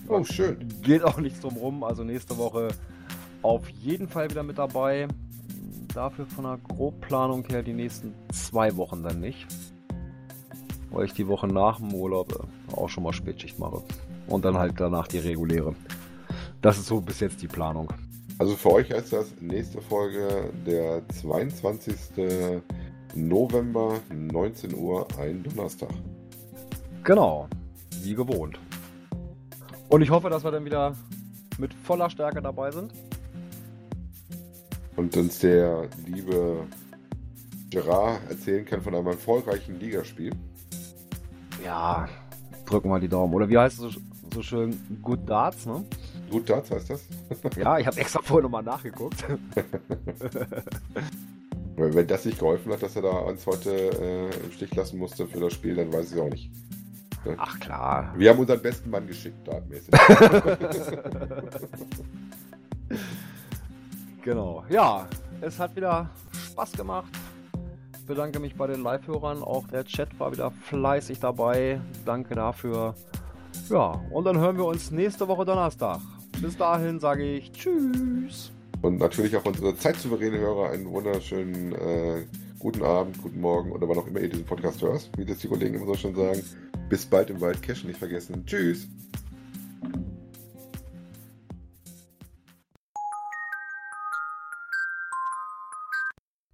Oh, schön. Geht auch nichts drum rum. Also nächste Woche auf jeden Fall wieder mit dabei. Dafür von der Grobplanung her die nächsten zwei Wochen dann nicht. Weil ich die Woche nach dem Urlaub äh, auch schon mal Spätschicht mache. Und dann halt danach die reguläre. Das ist so bis jetzt die Planung. Also für euch heißt das nächste Folge der 22. November, 19 Uhr, ein Donnerstag. Genau, wie gewohnt. Und ich hoffe, dass wir dann wieder mit voller Stärke dabei sind. Und uns der liebe Gerard erzählen kann von einem erfolgreichen Ligaspiel. Ja, drücken wir die Daumen. Oder wie heißt es so, so schön? Good Darts, ne? Gut Darts heißt das? Ja, ich habe extra vorher nochmal nachgeguckt. Wenn das nicht geholfen hat, dass er da uns heute äh, im Stich lassen musste für das Spiel, dann weiß ich auch nicht. Ach klar. Wir haben unseren besten Mann geschickt, dartmäßig. Genau. Ja, es hat wieder Spaß gemacht. Bedanke mich bei den Live-Hörern. Auch der Chat war wieder fleißig dabei. Danke dafür. Ja, und dann hören wir uns nächste Woche Donnerstag. Bis dahin sage ich Tschüss. Und natürlich auch unsere zeitsouveränen Hörer einen wunderschönen äh, guten Abend, guten Morgen oder wann auch immer ihr diesen Podcast hörst, wie das die Kollegen immer so schon sagen. Bis bald im Wald Cash nicht vergessen. Tschüss.